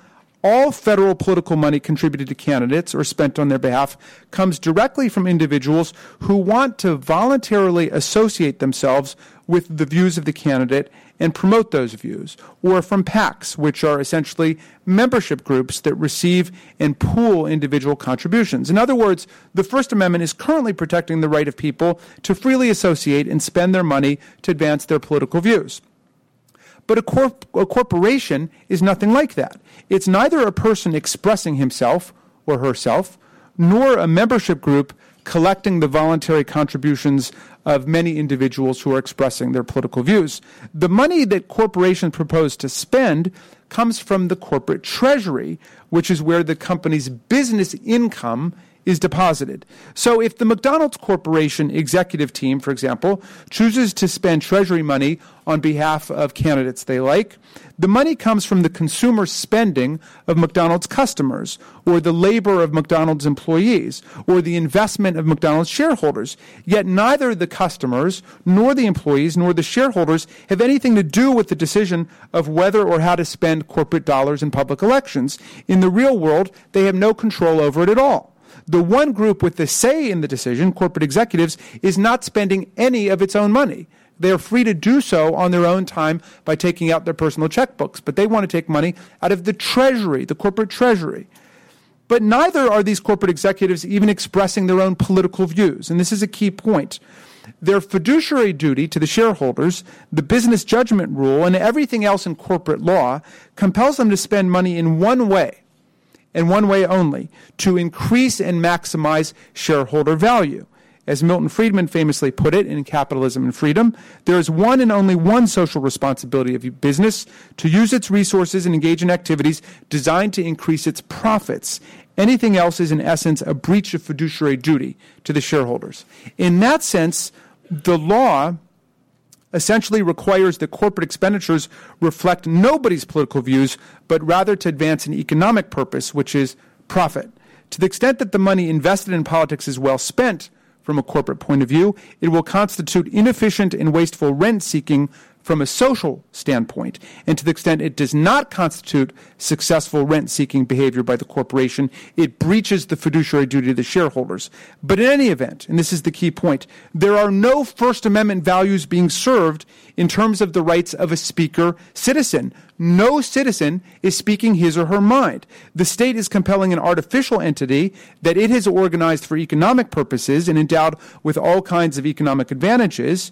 all federal political money contributed to candidates or spent on their behalf comes directly from individuals who want to voluntarily associate themselves with the views of the candidate and promote those views, or from PACs, which are essentially membership groups that receive and pool individual contributions. In other words, the First Amendment is currently protecting the right of people to freely associate and spend their money to advance their political views. But a, corp- a corporation is nothing like that. It's neither a person expressing himself or herself, nor a membership group collecting the voluntary contributions of many individuals who are expressing their political views. The money that corporations propose to spend comes from the corporate treasury, which is where the company's business income is deposited. So if the McDonald's Corporation executive team, for example, chooses to spend treasury money on behalf of candidates they like, the money comes from the consumer spending of McDonald's customers, or the labor of McDonald's employees, or the investment of McDonald's shareholders. Yet neither the customers, nor the employees, nor the shareholders have anything to do with the decision of whether or how to spend corporate dollars in public elections. In the real world, they have no control over it at all. The one group with the say in the decision, corporate executives, is not spending any of its own money. They are free to do so on their own time by taking out their personal checkbooks, but they want to take money out of the treasury, the corporate treasury. But neither are these corporate executives even expressing their own political views, and this is a key point. Their fiduciary duty to the shareholders, the business judgment rule, and everything else in corporate law compels them to spend money in one way and one way only to increase and maximize shareholder value. As Milton Friedman famously put it in Capitalism and Freedom, there is one and only one social responsibility of business to use its resources and engage in activities designed to increase its profits. Anything else is, in essence, a breach of fiduciary duty to the shareholders. In that sense, the law essentially requires that corporate expenditures reflect nobody's political views, but rather to advance an economic purpose, which is profit. To the extent that the money invested in politics is well spent from a corporate point of view, it will constitute inefficient and wasteful rent seeking from a social standpoint. And to the extent it does not constitute successful rent seeking behavior by the corporation, it breaches the fiduciary duty of the shareholders. But in any event, and this is the key point, there are no First Amendment values being served in terms of the rights of a speaker citizen. No citizen is speaking his or her mind. The state is compelling an artificial entity that it has organized for economic purposes and endowed with all kinds of economic advantages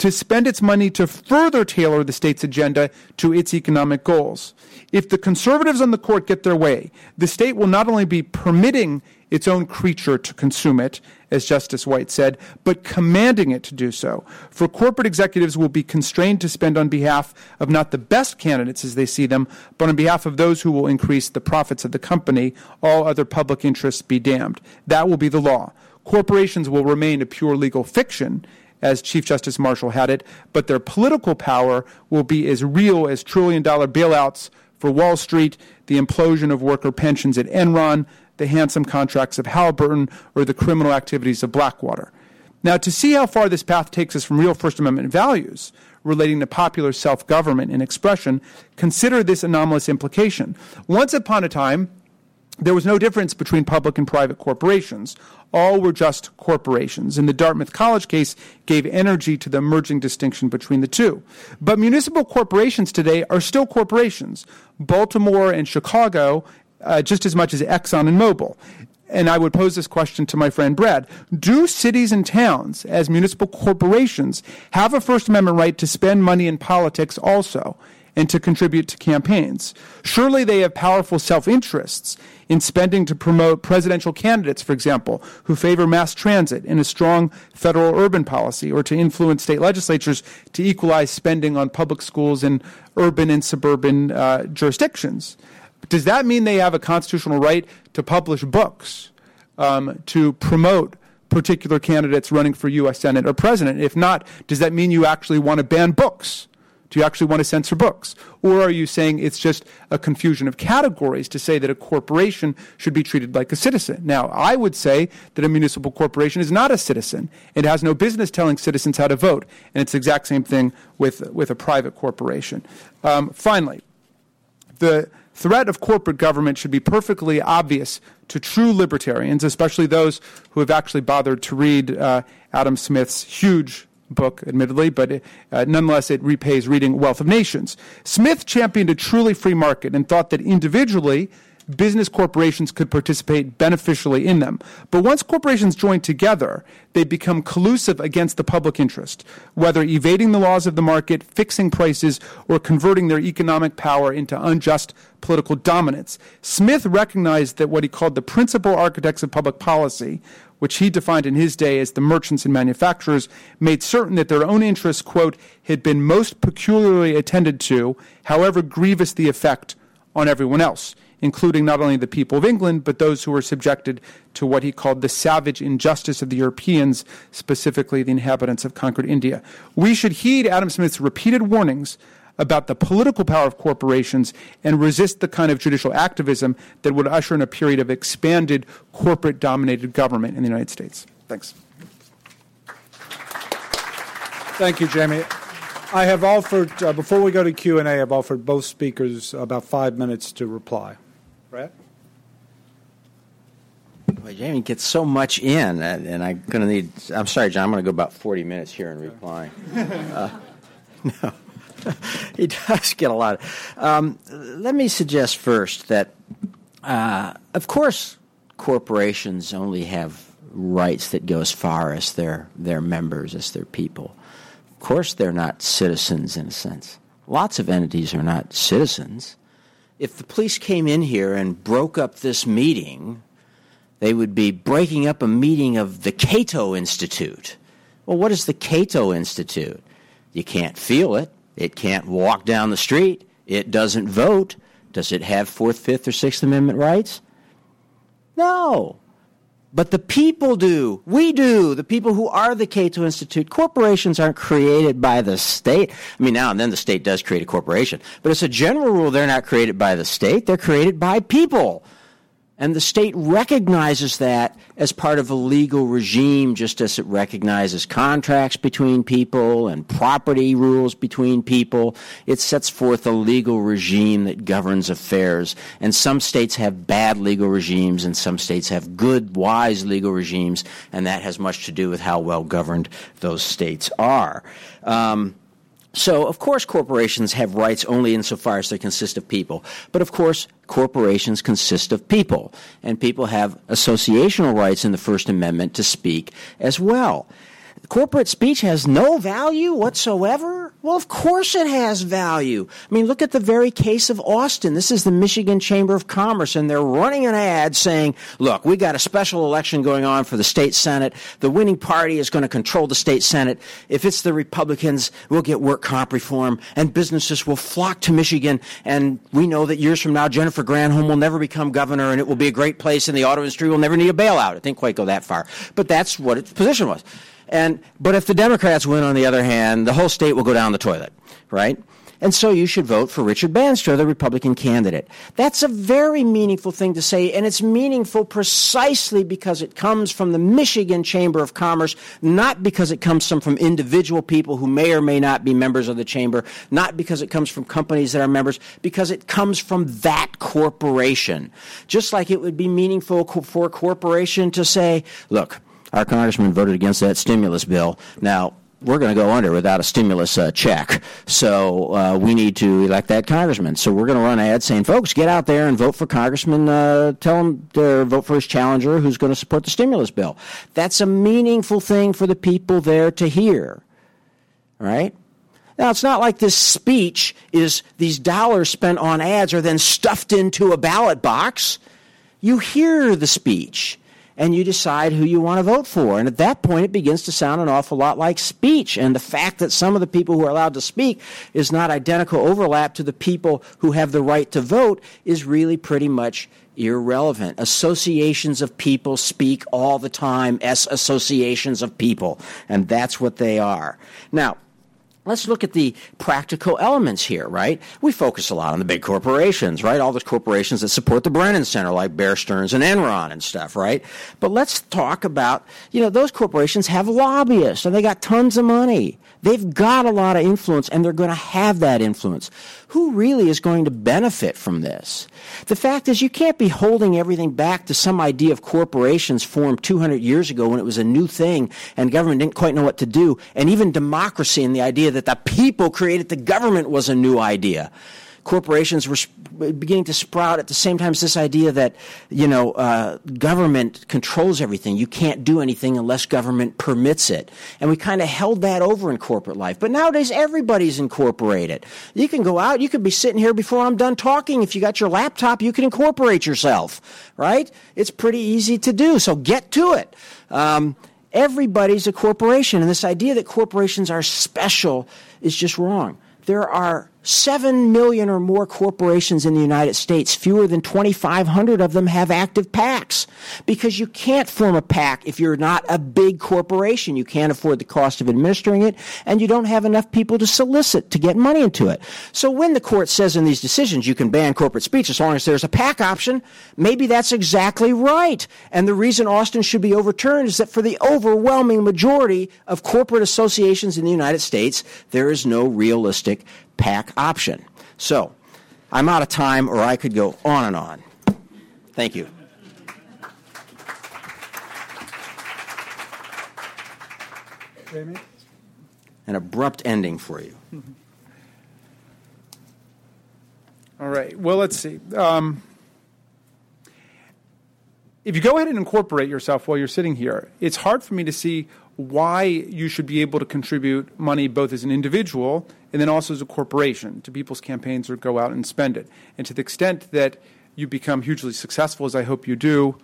to spend its money to further tailor the state's agenda to its economic goals. If the conservatives on the court get their way, the state will not only be permitting its own creature to consume it, as Justice White said, but commanding it to do so. For corporate executives will be constrained to spend on behalf of not the best candidates as they see them, but on behalf of those who will increase the profits of the company, all other public interests be damned. That will be the law. Corporations will remain a pure legal fiction as Chief Justice Marshall had it, but their political power will be as real as trillion dollar bailouts for Wall Street, the implosion of worker pensions at Enron, the handsome contracts of Halliburton, or the criminal activities of Blackwater. Now, to see how far this path takes us from real First Amendment values relating to popular self government and expression, consider this anomalous implication. Once upon a time, there was no difference between public and private corporations. All were just corporations. And the Dartmouth College case gave energy to the emerging distinction between the two. But municipal corporations today are still corporations. Baltimore and Chicago, uh, just as much as Exxon and Mobil. And I would pose this question to my friend Brad. Do cities and towns, as municipal corporations, have a First Amendment right to spend money in politics also? And to contribute to campaigns. Surely they have powerful self interests in spending to promote presidential candidates, for example, who favor mass transit and a strong federal urban policy, or to influence state legislatures to equalize spending on public schools in urban and suburban uh, jurisdictions. Does that mean they have a constitutional right to publish books, um, to promote particular candidates running for U.S. Senate or President? If not, does that mean you actually want to ban books? Do you actually want to censor books? Or are you saying it's just a confusion of categories to say that a corporation should be treated like a citizen? Now, I would say that a municipal corporation is not a citizen. It has no business telling citizens how to vote. And it's the exact same thing with, with a private corporation. Um, finally, the threat of corporate government should be perfectly obvious to true libertarians, especially those who have actually bothered to read uh, Adam Smith's huge book, admittedly, but uh, nonetheless it repays reading Wealth of Nations. Smith championed a truly free market and thought that individually, business corporations could participate beneficially in them. But once corporations join together, they become collusive against the public interest, whether evading the laws of the market, fixing prices, or converting their economic power into unjust political dominance. Smith recognized that what he called the principal architects of public policy which he defined in his day as the merchants and manufacturers, made certain that their own interests, quote, had been most peculiarly attended to, however grievous the effect on everyone else, including not only the people of England, but those who were subjected to what he called the savage injustice of the Europeans, specifically the inhabitants of conquered India. We should heed Adam Smith's repeated warnings about the political power of corporations and resist the kind of judicial activism that would usher in a period of expanded corporate dominated government in the United States. Thanks. Thank you, Jamie. I have offered, uh, before we go to Q&A, I've offered both speakers about five minutes to reply. Brad? Well, Jamie gets so much in, and I'm going to need. I'm sorry, John. I'm going to go about 40 minutes here in replying. Uh, no. he does get a lot. Um, let me suggest first that, uh, of course, corporations only have rights that go as far as their their members, as their people. Of course, they're not citizens in a sense. Lots of entities are not citizens. If the police came in here and broke up this meeting, they would be breaking up a meeting of the Cato Institute. Well, what is the Cato Institute? You can't feel it. It can't walk down the street. It doesn't vote. Does it have Fourth, Fifth, or Sixth Amendment rights? No. But the people do. We do. The people who are the Cato Institute. Corporations aren't created by the state. I mean, now and then the state does create a corporation. But as a general rule, they're not created by the state. They're created by people. And the state recognizes that as part of a legal regime, just as it recognizes contracts between people and property rules between people. It sets forth a legal regime that governs affairs. And some states have bad legal regimes, and some states have good, wise legal regimes, and that has much to do with how well governed those states are. Um, so, of course, corporations have rights only insofar as they consist of people. But, of course, corporations consist of people, and people have associational rights in the First Amendment to speak as well corporate speech has no value whatsoever? Well, of course it has value. I mean, look at the very case of Austin. This is the Michigan Chamber of Commerce, and they're running an ad saying, look, we got a special election going on for the state Senate. The winning party is going to control the state Senate. If it's the Republicans, we'll get work comp reform, and businesses will flock to Michigan. And we know that years from now, Jennifer Granholm will never become governor, and it will be a great place, and the auto industry will never need a bailout. It didn't quite go that far. But that's what its position was. And but if the Democrats win, on the other hand, the whole state will go down the toilet, right? And so you should vote for Richard Bandstra, the Republican candidate. That's a very meaningful thing to say, and it's meaningful precisely because it comes from the Michigan Chamber of Commerce, not because it comes from, from individual people who may or may not be members of the chamber, not because it comes from companies that are members, because it comes from that corporation. Just like it would be meaningful for a corporation to say, look, our congressman voted against that stimulus bill. Now, we're going to go under without a stimulus uh, check. So uh, we need to elect that congressman. So we're going to run ads saying, folks, get out there and vote for Congressman. Uh, tell them to vote for his challenger who's going to support the stimulus bill. That's a meaningful thing for the people there to hear. Right? Now, it's not like this speech is these dollars spent on ads are then stuffed into a ballot box. You hear the speech and you decide who you want to vote for. And at that point, it begins to sound an awful lot like speech. And the fact that some of the people who are allowed to speak is not identical overlap to the people who have the right to vote is really pretty much irrelevant. Associations of people speak all the time as associations of people, and that's what they are. Now, Let's look at the practical elements here, right? We focus a lot on the big corporations, right? All the corporations that support the Brennan Center, like Bear Stearns and Enron and stuff, right? But let's talk about, you know, those corporations have lobbyists and they got tons of money. They've got a lot of influence and they're going to have that influence. Who really is going to benefit from this? The fact is, you can't be holding everything back to some idea of corporations formed 200 years ago when it was a new thing and government didn't quite know what to do. And even democracy and the idea that the people created the government was a new idea corporations were beginning to sprout at the same time as this idea that you know uh, government controls everything. You can't do anything unless government permits it, and we kind of held that over in corporate life. But nowadays, everybody's incorporated. You can go out. You could be sitting here before I'm done talking. If you got your laptop, you can incorporate yourself. Right? It's pretty easy to do. So get to it. Um, everybody's a corporation, and this idea that corporations are special is just wrong. There are 7 million or more corporations in the United States, fewer than 2,500 of them have active PACs. Because you can't form a PAC if you're not a big corporation. You can't afford the cost of administering it, and you don't have enough people to solicit to get money into it. So when the court says in these decisions you can ban corporate speech as long as there's a PAC option, maybe that's exactly right. And the reason Austin should be overturned is that for the overwhelming majority of corporate associations in the United States, there is no realistic PAC option. So, I'm out of time, or I could go on and on. Thank you. Jamie? An abrupt ending for you. All right. Well, let's see. Um, if you go ahead and incorporate yourself while you're sitting here, it's hard for me to see why you should be able to contribute money both as an individual and then also as a corporation to people's campaigns or go out and spend it. And to the extent that you become hugely successful, as I hope you do,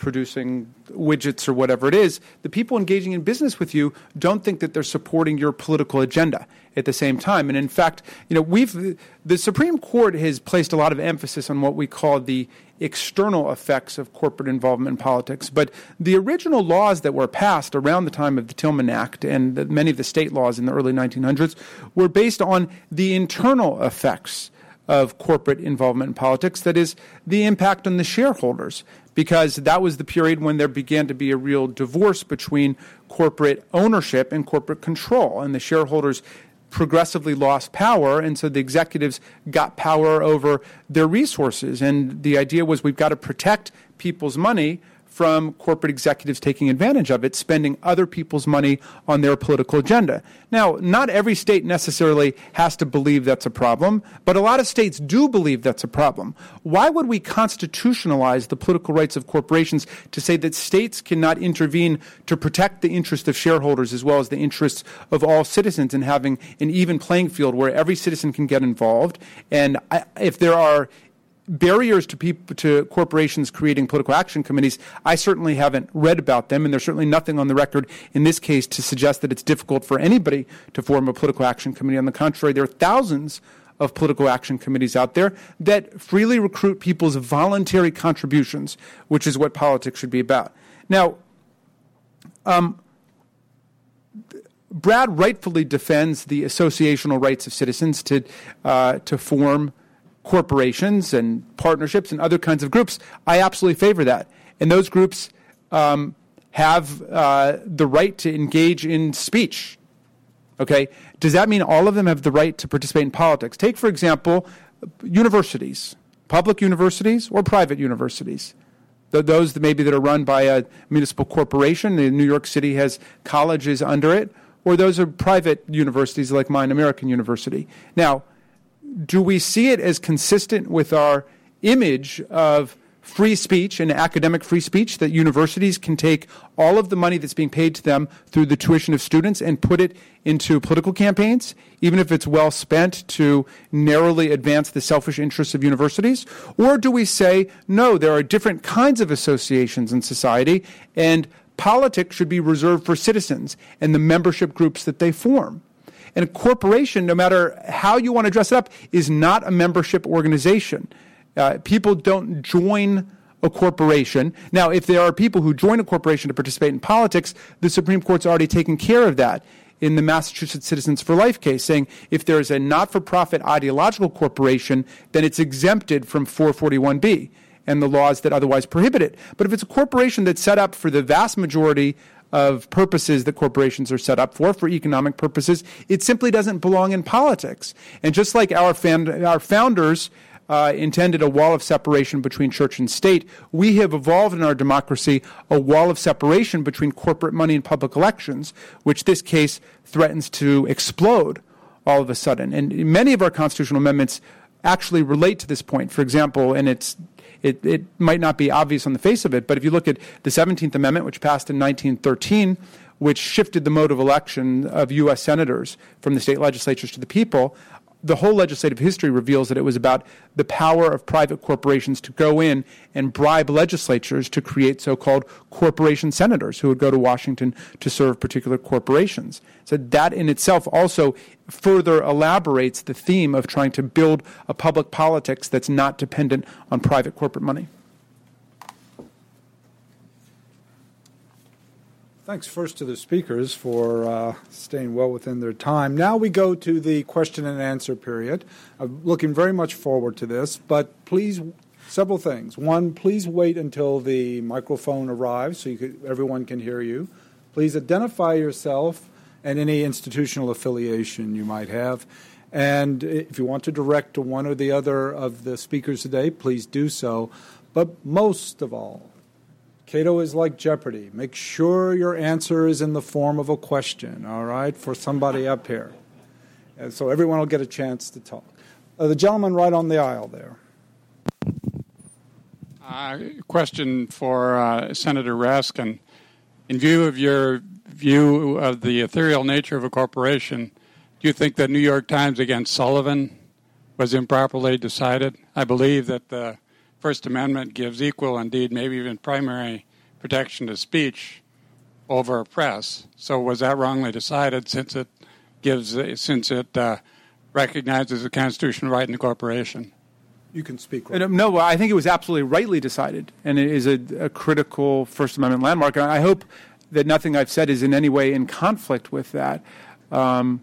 producing widgets or whatever it is, the people engaging in business with you don't think that they're supporting your political agenda at the same time. And in fact, you know, we've the Supreme Court has placed a lot of emphasis on what we call the external effects of corporate involvement in politics. But the original laws that were passed around the time of the Tillman Act and the, many of the state laws in the early 1900s were based on the internal effects of corporate involvement in politics, that is, the impact on the shareholders, because that was the period when there began to be a real divorce between corporate ownership and corporate control, and the shareholders progressively lost power, and so the executives got power over their resources. And the idea was we've got to protect people's money from corporate executives taking advantage of it, spending other people's money on their political agenda. Now, not every state necessarily has to believe that's a problem, but a lot of states do believe that's a problem. Why would we constitutionalize the political rights of corporations to say that states cannot intervene to protect the interests of shareholders as well as the interests of all citizens in having an even playing field where every citizen can get involved? And I, if there are barriers to people to corporations creating political action committees i certainly haven't read about them and there's certainly nothing on the record in this case to suggest that it's difficult for anybody to form a political action committee. On the contrary there are thousands of political action committees out there that freely recruit people's voluntary contributions which is what politics should be about. Now um, Brad rightfully defends the associational rights of citizens to uh, to form corporations and partnerships and other kinds of groups, I absolutely favor that. And those groups um, have uh, the right to engage in speech. Okay? Does that mean all of them have the right to participate in politics? Take, for example, universities, public universities or private universities. Those that maybe that are run by a municipal corporation, New York City has colleges under it, or those are private universities like mine, American University. Now, do we see it as consistent with our image of free speech and academic free speech that universities can take all of the money that's being paid to them through the tuition of students and put it into political campaigns, even if it's well spent to narrowly advance the selfish interests of universities? Or do we say, no, there are different kinds of associations in society, and politics should be reserved for citizens and the membership groups that they form? And a corporation, no matter how you want to dress it up, is not a membership organization. Uh, people don't join a corporation. Now, if there are people who join a corporation to participate in politics, the Supreme Court's already taken care of that in the Massachusetts Citizens for Life case, saying if there is a not for profit ideological corporation, then it's exempted from 441B and the laws that otherwise prohibit it. But if it's a corporation that's set up for the vast majority of purposes that corporations are set up for, for economic purposes, it simply doesn't belong in politics. And just like our, our founders uh, intended a wall of separation between church and state. We have evolved in our democracy a wall of separation between corporate money and public elections, which this case threatens to explode all of a sudden. And many of our constitutional amendments actually relate to this point. For example, and it's it, it might not be obvious on the face of it, but if you look at the 17th Amendment, which passed in 1913, which shifted the mode of election of U.S. senators from the state legislatures to the people, the whole legislative history reveals that it was about the power of private corporations to go in and bribe legislatures to create so called corporation senators who would go to Washington to serve particular corporations. So that in itself also further elaborates the theme of trying to build a public politics that's not dependent on private corporate money. Thanks first to the speakers for uh, staying well within their time. Now we go to the question and answer period. I'm looking very much forward to this, but please, several things. One, please wait until the microphone arrives so could, everyone can hear you. Please identify yourself and any institutional affiliation you might have. And if you want to direct to one or the other of the speakers today, please do so. But most of all, Cato is like Jeopardy. Make sure your answer is in the form of a question, all right, for somebody up here. And so everyone will get a chance to talk. Uh, the gentleman right on the aisle there. Uh, question for uh, Senator Raskin. In view of your view of the ethereal nature of a corporation, do you think that New York Times against Sullivan was improperly decided? I believe that the First Amendment gives equal, indeed, maybe even primary protection to speech over a press. So was that wrongly decided since it gives since it uh, recognizes a constitutional right in the corporation? You can speak. Right. No, I think it was absolutely rightly decided, and it is a, a critical First Amendment landmark. And I hope that nothing I've said is in any way in conflict with that. Um,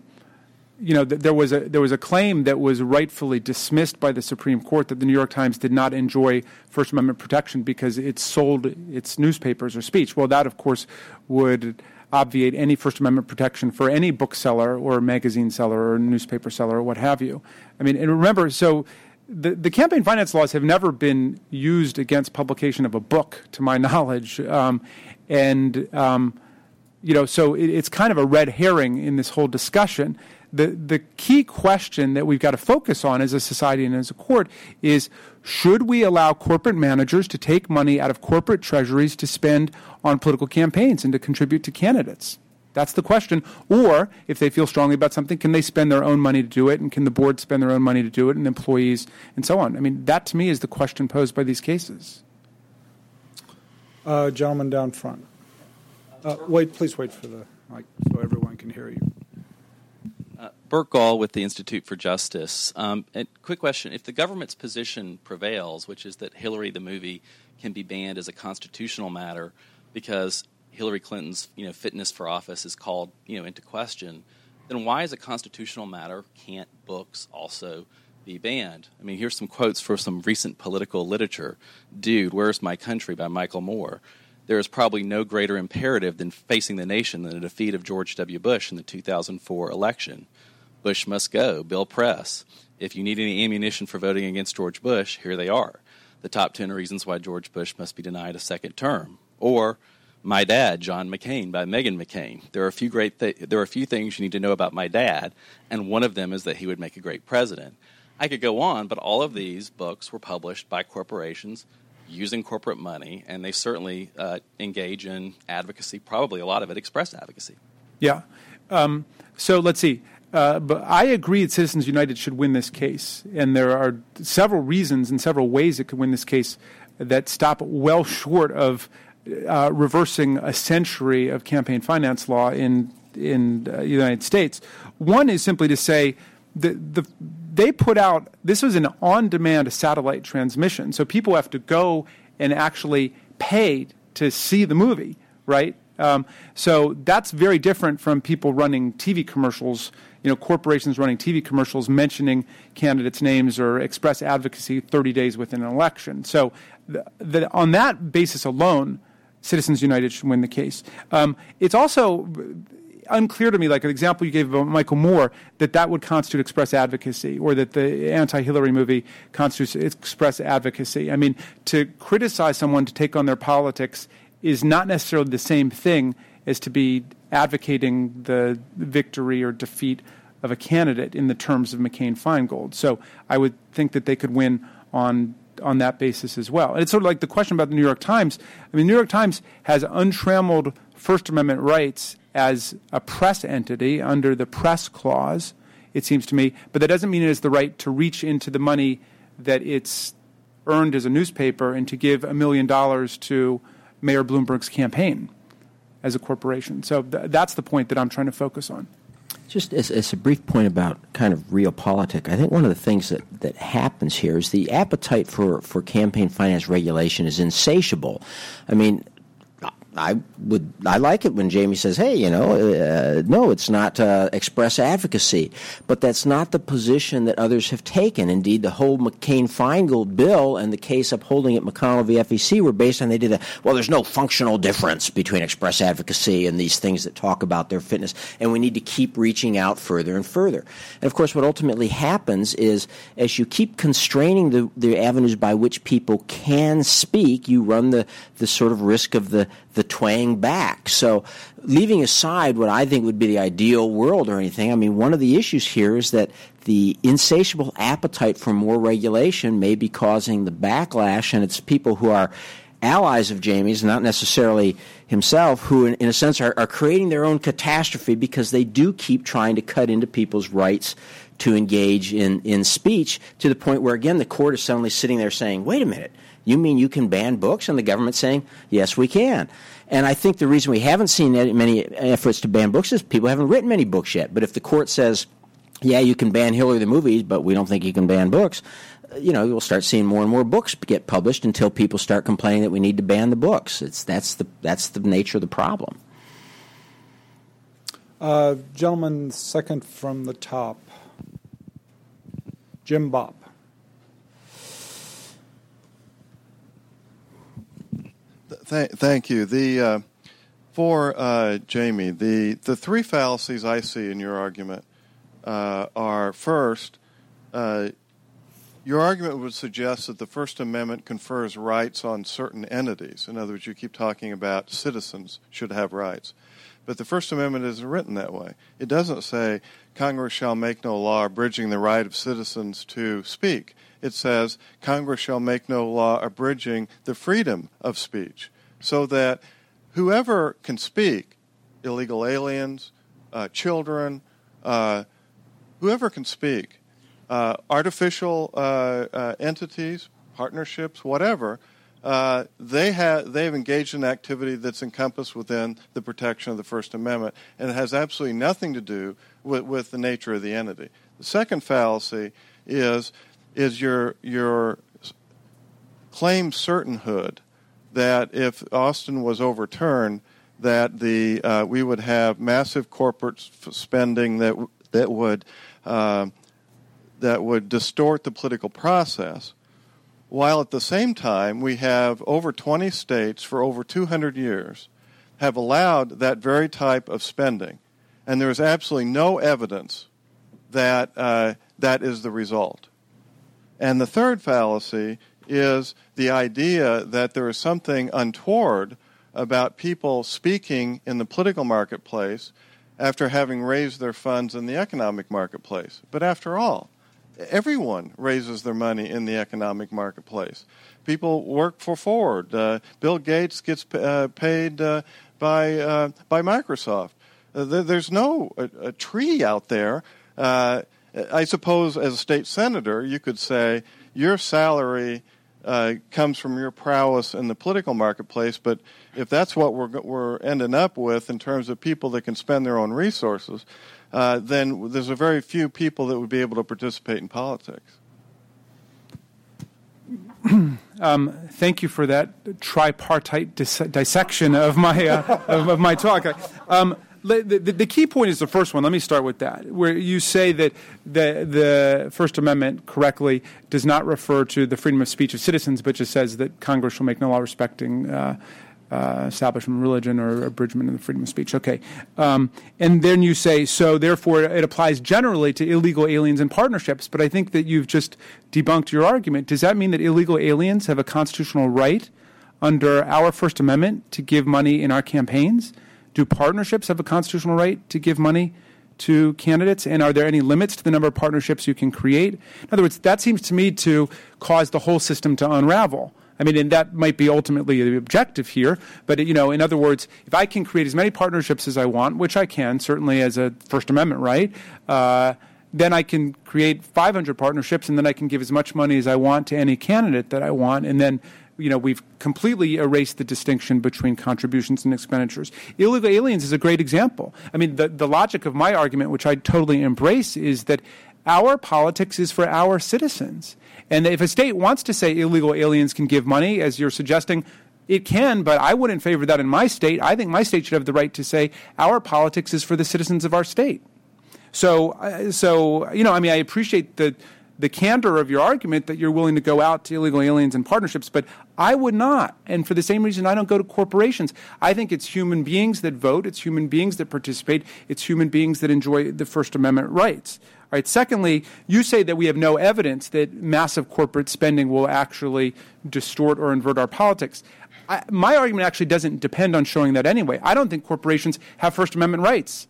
you know, there was a there was a claim that was rightfully dismissed by the Supreme Court that the New York Times did not enjoy First Amendment protection because it sold its newspapers or speech. Well, that of course would obviate any First Amendment protection for any bookseller or magazine seller or newspaper seller or what have you. I mean, and remember, so the, the campaign finance laws have never been used against publication of a book, to my knowledge, um, and um, you know, so it, it's kind of a red herring in this whole discussion the, the key question that we've got to focus on as a society and as a court is should we allow corporate managers to take money out of corporate treasuries to spend on political campaigns and to contribute to candidates? That's the question. Or if they feel strongly about something, can they spend their own money to do it? And can the board spend their own money to do it and employees and so on? I mean, that to me is the question posed by these cases. Uh, gentleman down front. Uh, wait, please wait for the mic so everyone can hear you. Bert Gall with the Institute for Justice. Um, quick question: If the government's position prevails, which is that Hillary the movie can be banned as a constitutional matter because Hillary Clinton's you know fitness for office is called you know into question, then why, as a constitutional matter, can't books also be banned? I mean, here's some quotes for some recent political literature. "Dude, Where's My Country" by Michael Moore. There is probably no greater imperative than facing the nation than the defeat of George W. Bush in the 2004 election. Bush must go. Bill Press. If you need any ammunition for voting against George Bush, here they are. The top 10 reasons why George Bush must be denied a second term. Or My Dad, John McCain by Meghan McCain. There are a few great th- there are a few things you need to know about my dad, and one of them is that he would make a great president. I could go on, but all of these books were published by corporations using corporate money, and they certainly uh, engage in advocacy, probably a lot of it express advocacy. Yeah. Um, so let's see. Uh, but I agree that Citizens United should win this case, and there are several reasons and several ways it could win this case that stop well short of uh, reversing a century of campaign finance law in in uh, the United States. One is simply to say that the they put out this was an on-demand satellite transmission, so people have to go and actually pay to see the movie, right? Um, so that's very different from people running TV commercials you know, corporations running TV commercials mentioning candidates' names or express advocacy 30 days within an election. So, the, the, on that basis alone, Citizens United should win the case. Um, it's also unclear to me, like an example you gave about Michael Moore, that that would constitute express advocacy, or that the anti-Hillary movie constitutes express advocacy. I mean, to criticize someone to take on their politics is not necessarily the same thing as to be advocating the victory or defeat of a candidate in the terms of McCain Feingold. So I would think that they could win on on that basis as well. And it's sort of like the question about the New York Times. I mean, the New York Times has untrammeled First Amendment rights as a press entity under the press clause, it seems to me, but that doesn't mean it has the right to reach into the money that it's earned as a newspaper and to give a million dollars to Mayor Bloomberg's campaign as a corporation. So th- that's the point that I'm trying to focus on. Just as, as, a brief point about kind of realpolitik, I think one of the things that, that happens here is the appetite for, for campaign finance regulation is insatiable. I mean, I would I like it when Jamie says, "Hey, you know, uh, no, it's not uh, express advocacy," but that's not the position that others have taken. Indeed, the whole McCain-Feingold bill and the case upholding it, McConnell v. FEC, were based on the idea that well, there's no functional difference between express advocacy and these things that talk about their fitness, and we need to keep reaching out further and further. And of course, what ultimately happens is as you keep constraining the, the avenues by which people can speak, you run the the sort of risk of the the twang back. So, leaving aside what I think would be the ideal world or anything, I mean, one of the issues here is that the insatiable appetite for more regulation may be causing the backlash, and it's people who are allies of Jamie's, not necessarily himself, who, in, in a sense, are, are creating their own catastrophe because they do keep trying to cut into people's rights to engage in, in speech to the point where, again, the court is suddenly sitting there saying, wait a minute you mean you can ban books? And the government's saying, yes, we can. And I think the reason we haven't seen many efforts to ban books is people haven't written many books yet. But if the court says, yeah, you can ban Hillary the movies, but we don't think you can ban books, you know, you'll start seeing more and more books get published until people start complaining that we need to ban the books. It's that's the that's the nature of the problem. Uh, gentleman, second from the top, Jim Bopp. Th- thank you. The uh, for uh, Jamie, the the three fallacies I see in your argument uh, are first. Uh, your argument would suggest that the First Amendment confers rights on certain entities. In other words, you keep talking about citizens should have rights. But the First Amendment isn't written that way. It doesn't say Congress shall make no law abridging the right of citizens to speak. It says Congress shall make no law abridging the freedom of speech so that whoever can speak, illegal aliens, uh, children, uh, whoever can speak, uh, artificial uh, uh, entities, partnerships, whatever, uh, they have they have engaged in activity that's encompassed within the protection of the First Amendment, and it has absolutely nothing to do with, with the nature of the entity. The second fallacy is is your your claim certainhood that if Austin was overturned, that the uh, we would have massive corporate spending that that would uh, that would distort the political process, while at the same time we have over 20 states for over 200 years have allowed that very type of spending, and there is absolutely no evidence that uh, that is the result. And the third fallacy is the idea that there is something untoward about people speaking in the political marketplace after having raised their funds in the economic marketplace. But after all, everyone raises their money in the economic marketplace. People work for Ford. Uh, Bill Gates gets uh, paid uh, by uh, by Microsoft. Uh, there's no a, a, tree out there. Uh, I suppose as a state senator, you could say your salary comes from your prowess in the political marketplace. But if that's what we're we're ending up with in terms of people that can spend their own resources, then there's a very few people that would be able to participate in politics. Um, thank you for that tripartite dis- dissection of my uh, of, of, my talk. Um, the, the, the, key point is the first one. Let me start with that, where you say that the the First Amendment correctly does not refer to the freedom of speech of citizens, but just says that Congress shall make no law respecting uh, uh, establishment of religion or abridgment of the freedom of speech. Okay. Um, and then you say, so therefore it applies generally to illegal aliens and partnerships. But I think that you've just debunked your argument. Does that mean that illegal aliens have a constitutional right under our First Amendment to give money in our campaigns? Do partnerships have a constitutional right to give money to candidates? And are there any limits to the number of partnerships you can create? In other words, that seems to me to cause the whole system to unravel. I mean, and that might be ultimately the objective here. But you know, in other words, if I can create as many partnerships as I want, which I can certainly as a First Amendment right. Uh, then I can create 500 partnerships, and then I can give as much money as I want to any candidate that I want, and then you know we've completely erased the distinction between contributions and expenditures. Illegal aliens is a great example. I mean, the the logic of my argument, which I totally embrace, is that our politics is for our citizens. And if a state wants to say illegal aliens can give money, as you're suggesting, it can, but I wouldn't favor that in my state. I think my state should have the right to say our politics is for the citizens of our state. So, so you know, I mean, I appreciate the the candor of your argument that you're willing to go out to illegal aliens and partnerships, but I would not. And for the same reason, I don't go to corporations. I think it's human beings that vote, it's human beings that participate, it's human beings that enjoy the First Amendment rights. All right. Secondly, you say that we have no evidence that massive corporate spending will actually distort or invert our politics. I, my argument actually doesn't depend on showing that anyway. I don't think corporations have First Amendment rights.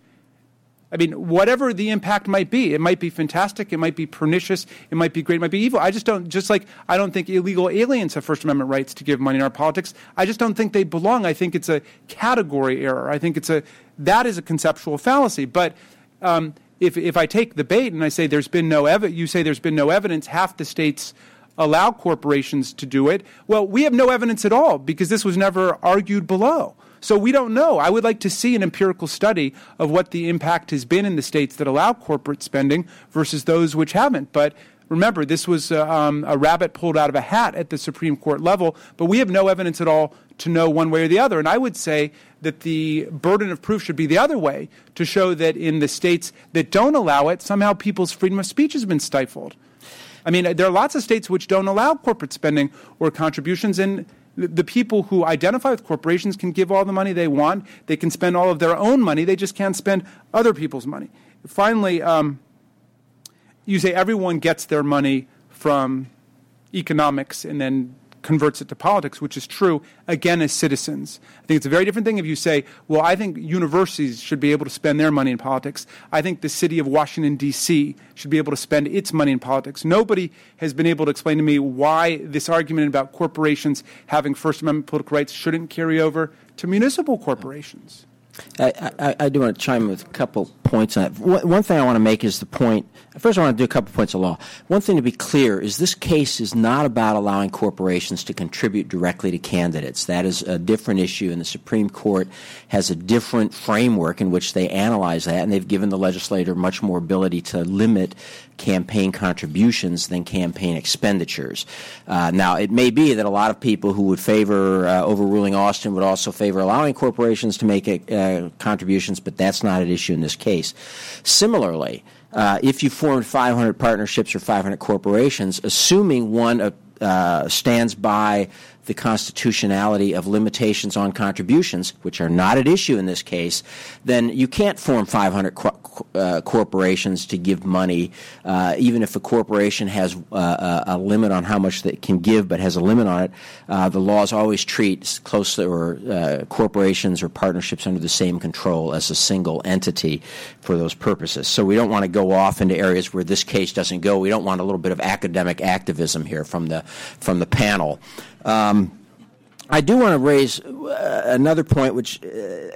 I mean, whatever the impact might be, it might be fantastic, it might be pernicious, it might be great, it might be evil. I just don't, just like I don't think illegal aliens have First Amendment rights to give money in our politics. I just don't think they belong. I think it's a category error. I think it's a, that is a conceptual fallacy. But um, if, if I take the bait and I say there's been no evidence, you say there's been no evidence, half the states allow corporations to do it. Well, we have no evidence at all because this was never argued below. So we don't know. I would like to see an empirical study of what the impact has been in the states that allow corporate spending versus those which haven't. But remember, this was uh, um, a rabbit pulled out of a hat at the Supreme Court level, but we have no evidence at all to know one way or the other. And I would say that the burden of proof should be the other way to show that in the states that don't allow it, somehow people's freedom of speech has been stifled. I mean, there are lots of states which don't allow corporate spending or contributions, and the people who identify with corporations can give all the money they want. They can spend all of their own money. They just can't spend other people's money. Finally, um, you say everyone gets their money from economics and then converts it to politics, which is true, again, as citizens. I think it's a very different thing if you say, well, I think universities should be able to spend their money in politics. I think the city of Washington, D.C. should be able to spend its money in politics. Nobody has been able to explain to me why this argument about corporations having First Amendment political rights shouldn't carry over to municipal corporations. I, I, I, do want to chime in with a couple points on that. One thing I want to make is the point. First, I want to do a couple points of law. One thing to be clear is this case is not about allowing corporations to contribute directly to candidates. That is a different issue, and the Supreme Court has a different framework in which they analyze that, and they've given the legislator much more ability to limit campaign contributions than campaign expenditures. Uh, now, it may be that a lot of people who would favor uh, overruling Austin would also favor allowing corporations to make uh, contributions, but that's not an issue in this case. Similarly, uh, if you formed 500 partnerships or 500 corporations, assuming one uh, stands by the constitutionality of limitations on contributions, which are not at issue in this case, then you can't form 500 co- uh, corporations to give money, uh, even if a corporation has uh, a limit on how much they can give, but has a limit on it. Uh, the laws always treat closely or uh, corporations or partnerships under the same control as a single entity for those purposes. So we don't want to go off into areas where this case doesn't go. We don't want a little bit of academic activism here from the from the panel. Um, I do want to raise uh, another point, which uh,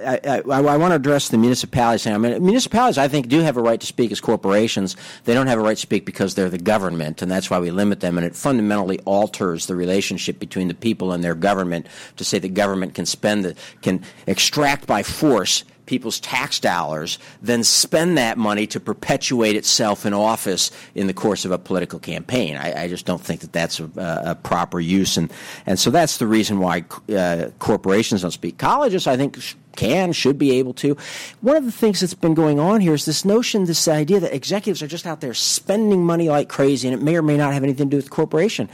I, I, I, want to address the municipalities. I mean, municipalities, I think, do have a right to speak as corporations. They don't have a right to speak because they're the government, and that's why we limit them. And it fundamentally alters the relationship between the people and their government to say the government can spend the, can extract by force people's tax dollars then spend that money to perpetuate itself in office in the course of a political campaign. I, I just don't think that that's a, a, proper use, and and so that's the reason why uh, corporations don't speak. Colleges, I think. Can, should be able to. One of the things that's been going on here is this notion, this idea that executives are just out there spending money like crazy and it may or may not have anything to do with the corporation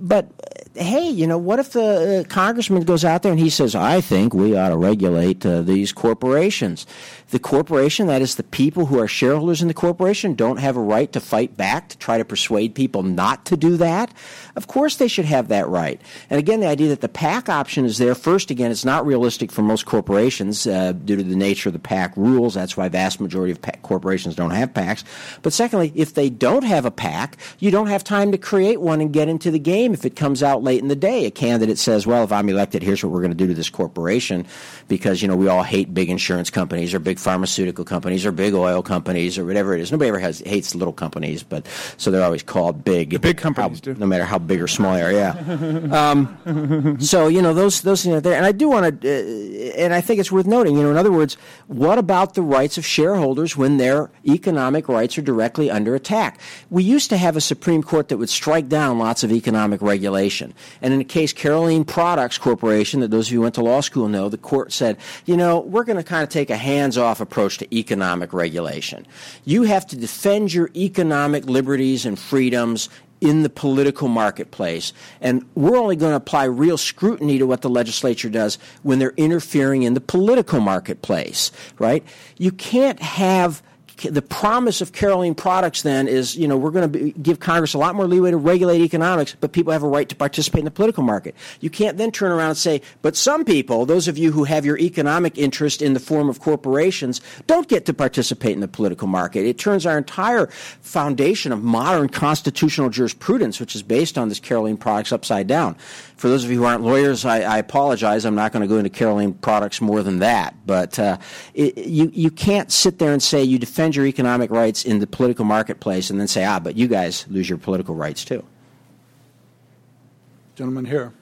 but hey, you know, what if the uh, congressman goes out there and he says, I think we ought to regulate uh, these corporations? The corporation, that is the people who are shareholders in the corporation, don't have a right to fight back to try to persuade people not to do that. Of course, they should have that right. And again, the idea that the PAC option is there, first, again, it's not realistic for most corporations uh, due to the nature of the PAC rules. That's why vast majority of PAC corporations don't have PACs. But secondly, if they don't have a PAC, you don't have time to create one and get into the game if it comes out late in the day. A candidate says, well, if I'm elected, here's what we're going to do to this corporation because, you know, we all hate big insurance companies or big pharmaceutical companies or big oil companies or whatever it is. Nobody ever has hates little companies, but so they're always called big. The big companies how, do. No matter how big or small they are, yeah. um, so you know those those things are there, and I do want to, uh, and I think it's worth noting. You know, in other words, what about the rights of shareholders when their economic rights are directly under attack? We used to have a Supreme Court that would strike down lots of economic regulation, and in the case Carolene Products Corporation, that those of you who went to law school know, the court said, you know, we're going to kind of take a hands-off approach to economic regulation. You have to defend your economic liberties and freedoms in the political marketplace. And we're only going to apply real scrutiny to what the legislature does when they're interfering in the political marketplace, right? You can't have the promise of Carolene Products then is, you know, we're going to give Congress a lot more leeway to regulate economics, but people have a right to participate in the political market. You can't then turn around and say, but some people, those of you who have your economic interest in the form of corporations, don't get to participate in the political market. It turns our entire foundation of modern constitutional jurisprudence, which is based on this Carolene Products upside down. For those of you who aren't lawyers, I, I apologize. I'm not going to go into Carolene Products more than that. But uh, it, you, you can't sit there and say you defend defend your economic rights in the political marketplace and then say, ah, but you guys lose your political rights too. Gentleman here.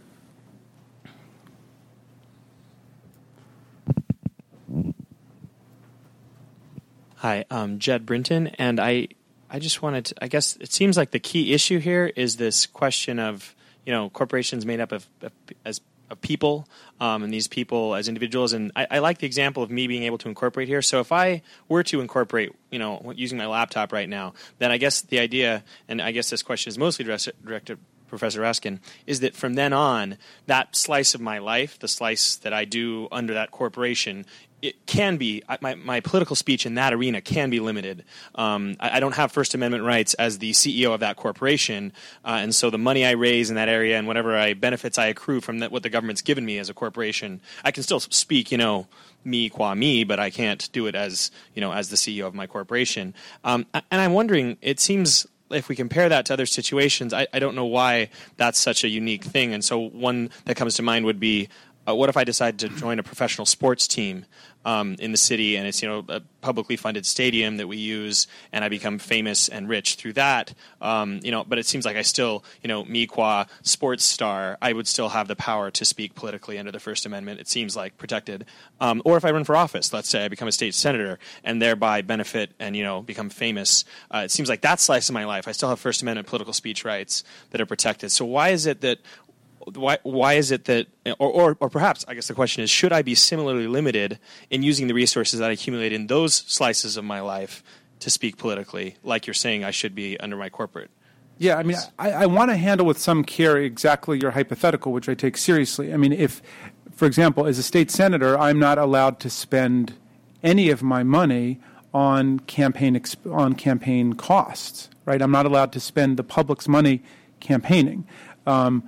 Hi, I'm Jed Brinton, and I, I just wanted to, I guess it seems like the key issue here is this question of, you know, corporations made up of, of as of people um, and these people as individuals. And I, I, like the example of me being able to incorporate here. So if I were to incorporate, you know, using my laptop right now, then I guess the idea, and I guess this question is mostly directed Professor Raskin, is that from then on, that slice of my life, the slice that I do under that corporation, it can be my, my political speech in that arena can be limited. Um, I, I, don't have First Amendment rights as the CEO of that corporation, uh, and so the money I raise in that area and whatever I benefits I accrue from that, what the government's given me as a corporation, I can still speak, you know, me qua me, but I can't do it as you know as the CEO of my corporation. Um, and I'm wondering, it seems if we compare that to other situations, I, I, don't know why that's such a unique thing. And so one that comes to mind would be uh, what if I decide to join a professional sports team um, in the city and it's you know a publicly funded stadium that we use and I become famous and rich through that um, you know but it seems like I still you know me qua sports star I would still have the power to speak politically under the First Amendment it seems like protected. Um, or if I run for office let's say I become a state senator and thereby benefit and you know become famous uh, it seems like that slice of my life I still have First Amendment political speech rights that are protected. So why is it that why why is it that or, or, or perhaps I guess the question is should I be similarly limited in using the resources that I accumulate in those slices of my life to speak politically like you're saying I should be under my corporate Yeah, I mean, I, I want to handle with some care exactly your hypothetical, which I take seriously. I mean, if, for example, as a state senator, I'm not allowed to spend any of my money on campaign exp- on campaign costs, right? I'm not allowed to spend the public's money campaigning. Um,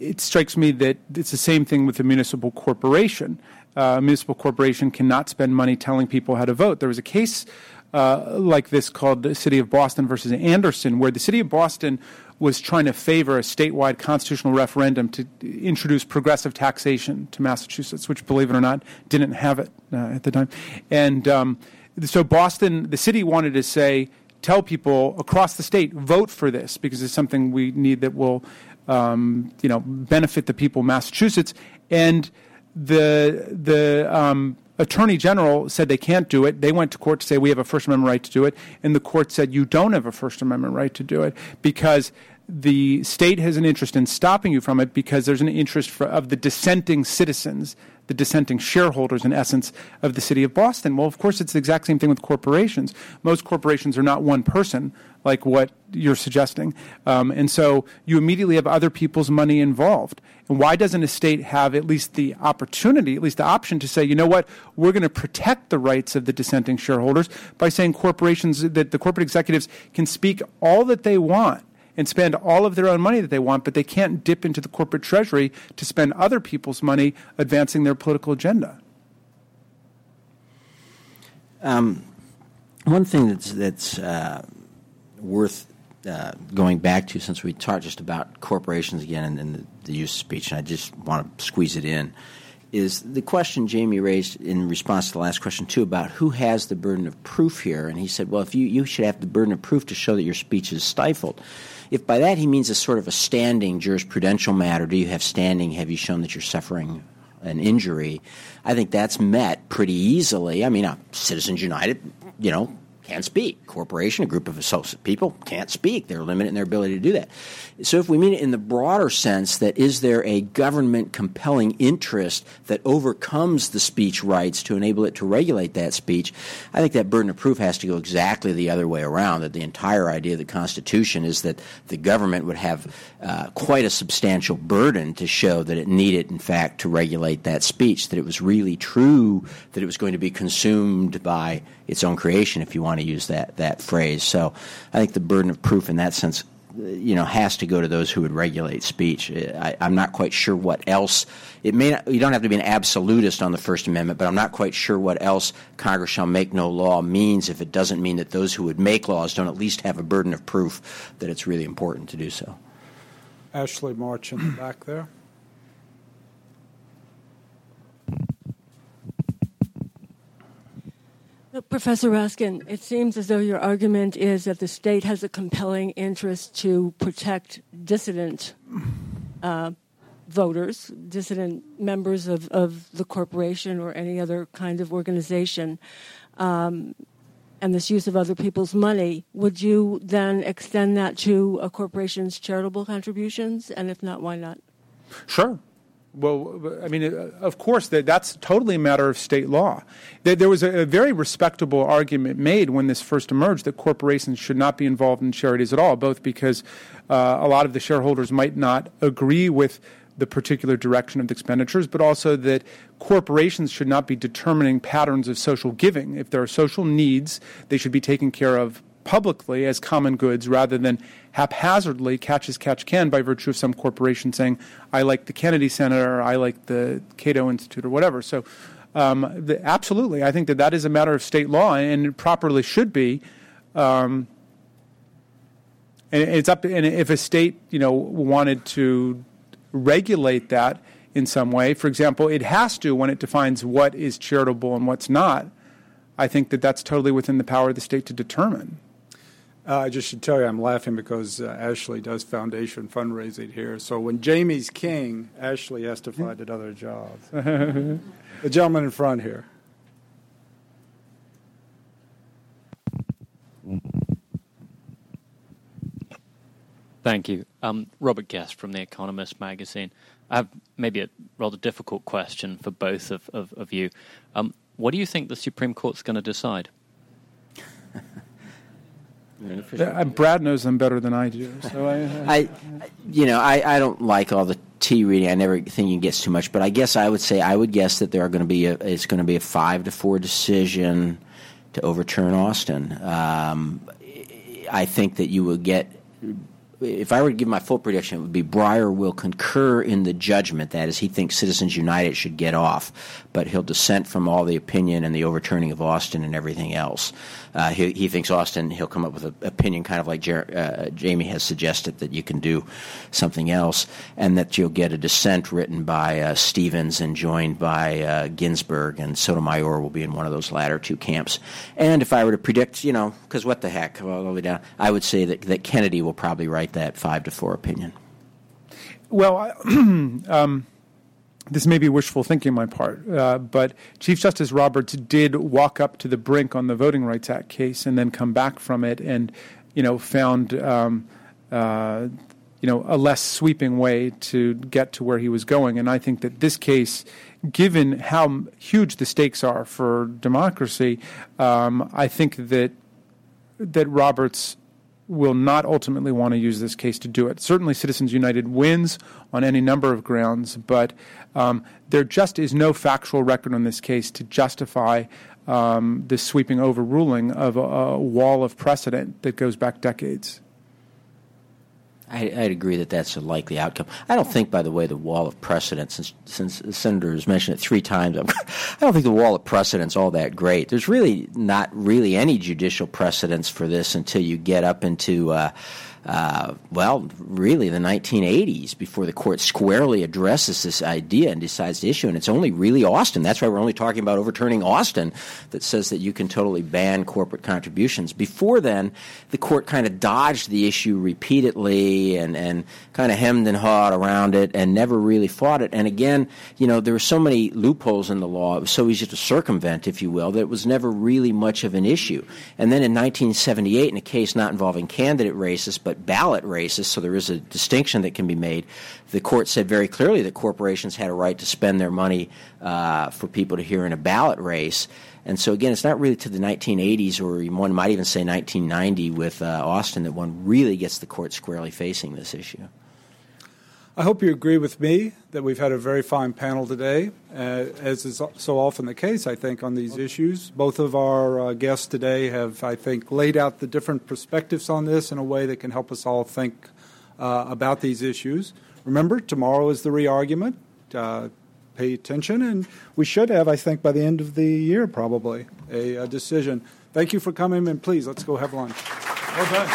it strikes me that it's the same thing with a municipal corporation. Uh, a municipal corporation cannot spend money telling people how to vote. There was a case uh, like this called the City of Boston versus Anderson, where the City of Boston was trying to favor a statewide constitutional referendum to introduce progressive taxation to Massachusetts, which, believe it or not, didn't have it uh, at the time. And um, so Boston, the city wanted to say, tell people across the state, vote for this because it's something we need that will, um, you know, benefit the people of Massachusetts. And the the um, attorney general said they can't do it. They went to court to say we have a First Amendment right to do it, and the court said you don't have a First Amendment right to do it because the state has an interest in stopping you from it because there's an interest for, of the dissenting citizens, the dissenting shareholders, in essence, of the city of Boston. Well, of course, it's the exact same thing with corporations. Most corporations are not one person, like what you're suggesting. Um, and so you immediately have other people's money involved. And why doesn't a state have at least the opportunity, at least the option to say, you know what, we're going to protect the rights of the dissenting shareholders by saying corporations, that the corporate executives can speak all that they want and spend all of their own money that they want, but they can't dip into the corporate treasury to spend other people's money advancing their political agenda. Um, one thing that's that's uh, worth uh, going back to, since we talked just about corporations again and, and the, the, use of speech, and I just want to squeeze it in, is the question Jamie raised in response to the last question too about who has the burden of proof here, and he said, well, if you you should have the burden of proof to show that your speech is stifled. If by that he means a sort of a standing jurisprudential matter, do you have standing? Have you shown that you're suffering an injury? I think that's met pretty easily. I mean, uh, Citizens United, you know, can't speak. Corporation, a group of associate people can't speak. They're limited in their ability to do that. So, if we mean it in the broader sense, that is there a government compelling interest that overcomes the speech rights to enable it to regulate that speech? I think that burden of proof has to go exactly the other way around. That the entire idea of the Constitution is that the government would have uh, quite a substantial burden to show that it needed, in fact, to regulate that speech. That it was really true that it was going to be consumed by its own creation, if you want to use that that phrase. So, I think the burden of proof in that sense, you know, has to go to those who would regulate speech. I, am not quite sure what else. It may not, you don't have to be an absolutist on the First Amendment, but I'm not quite sure what else Congress shall make no law means if it doesn't mean that those who would make laws don't at least have a burden of proof that it's really important to do so. Ashley March in the back there. Professor Raskin, it seems as though your argument is that the state has a compelling interest to protect dissident uh, voters, dissident members of, of the corporation or any other kind of organization, um, and this use of other people's money. Would you then extend that to a corporation's charitable contributions? And if not, why not? Sure. Well, I mean, of course, that, that's totally a matter of state law. There was a very respectable argument made when this first emerged that corporations should not be involved in charities at all, both because uh, a lot of the shareholders might not agree with the particular direction of the expenditures, but also that corporations should not be determining patterns of social giving. If there are social needs, they should be taken care of publicly as common goods rather than haphazardly catch as catch can by virtue of some corporation saying, I like the Kennedy Center, or I like the Cato Institute, or whatever. So, um, the, absolutely, I think that that is a matter of state law and it properly should be. Um, and it's up. And if a state, you know, wanted to regulate that in some way, for example, it has to when it defines what is charitable and what's not. I think that that's totally within the power of the state to determine. Uh, I just should tell you, I'm laughing because uh, Ashley does foundation fundraising here. So when Jamie's king, Ashley has to find another job. the gentleman in front here. Thank you. Um, Robert Guest from The Economist magazine. I have maybe a rather difficult question for both of, of, of you. Um, what do you think the Supreme Court's going to decide? Uh, Brad knows them better than I do. So I, I, you know, I, I don't like all the tea reading. I never think it gets too much, but I guess I would say I would guess that there are going to be a, it's going to be a five to four decision to overturn Austin. Um, I think that you will get if I were to give my full prediction, it would be Breyer will concur in the judgment. That is, he thinks Citizens United should get off, but he'll dissent from all the opinion and the overturning of Austin and everything else. Uh, he, he, thinks Austin, he'll come up with an opinion kind of like Jer- uh, Jamie has suggested that you can do something else, and that you'll get a dissent written by uh, Stevens and joined by uh, Ginsburg, and Sotomayor will be in one of those latter two camps. And if I were to predict, you know, because what the heck, all the way down, I would say that, that Kennedy will probably write that five to four opinion. Well, um, this may be wishful thinking on my part, uh, but Chief Justice Roberts did walk up to the brink on the Voting Rights Act case and then come back from it, and you know found um, uh, you know a less sweeping way to get to where he was going. And I think that this case, given how huge the stakes are for democracy, um, I think that that Roberts will not ultimately want to use this case to do it. Certainly, Citizens United wins on any number of grounds, but um, there just is no factual record on this case to justify um, this sweeping overruling of a, a wall of precedent that goes back decades. I, I'd agree that that's a likely outcome. I don't think, by the way, the wall of precedent, since, since the senator has mentioned it three times, I don't think the wall of precedent's all that great. There's really not really any judicial precedents for this until you get up into. Uh, uh, well, really the 1980s before the court squarely addresses this idea and decides to issue. And it's only really Austin. That's why we're only talking about overturning Austin that says that you can totally ban corporate contributions. Before then, the court kind of dodged the issue repeatedly and, and kind of hemmed and hawed around it and never really fought it. And again, you know, there were so many loopholes in the law. It was so easy to circumvent, if you will, that it was never really much of an issue. And then in 1978, in a case not involving candidate races, but ballot races, so there is a distinction that can be made. The court said very clearly that corporations had a right to spend their money uh, for people to hear in a ballot race. And so, again, it's not really to the 1980s, or one might even say 1990 with uh, Austin, that one really gets the court squarely facing this issue. I hope you agree with me that we've had a very fine panel today. Uh, as is so often the case, I think, on these issues. Both of our uh, guests today have, I think, laid out the different perspectives on this in a way that can help us all think uh, about these issues. Remember, tomorrow is the re argument. Uh, pay attention, and we should have, I think, by the end of the year, probably, a, a decision. Thank you for coming, and please, let's go have lunch. Well done.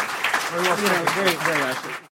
Very well. You know, very, very nice.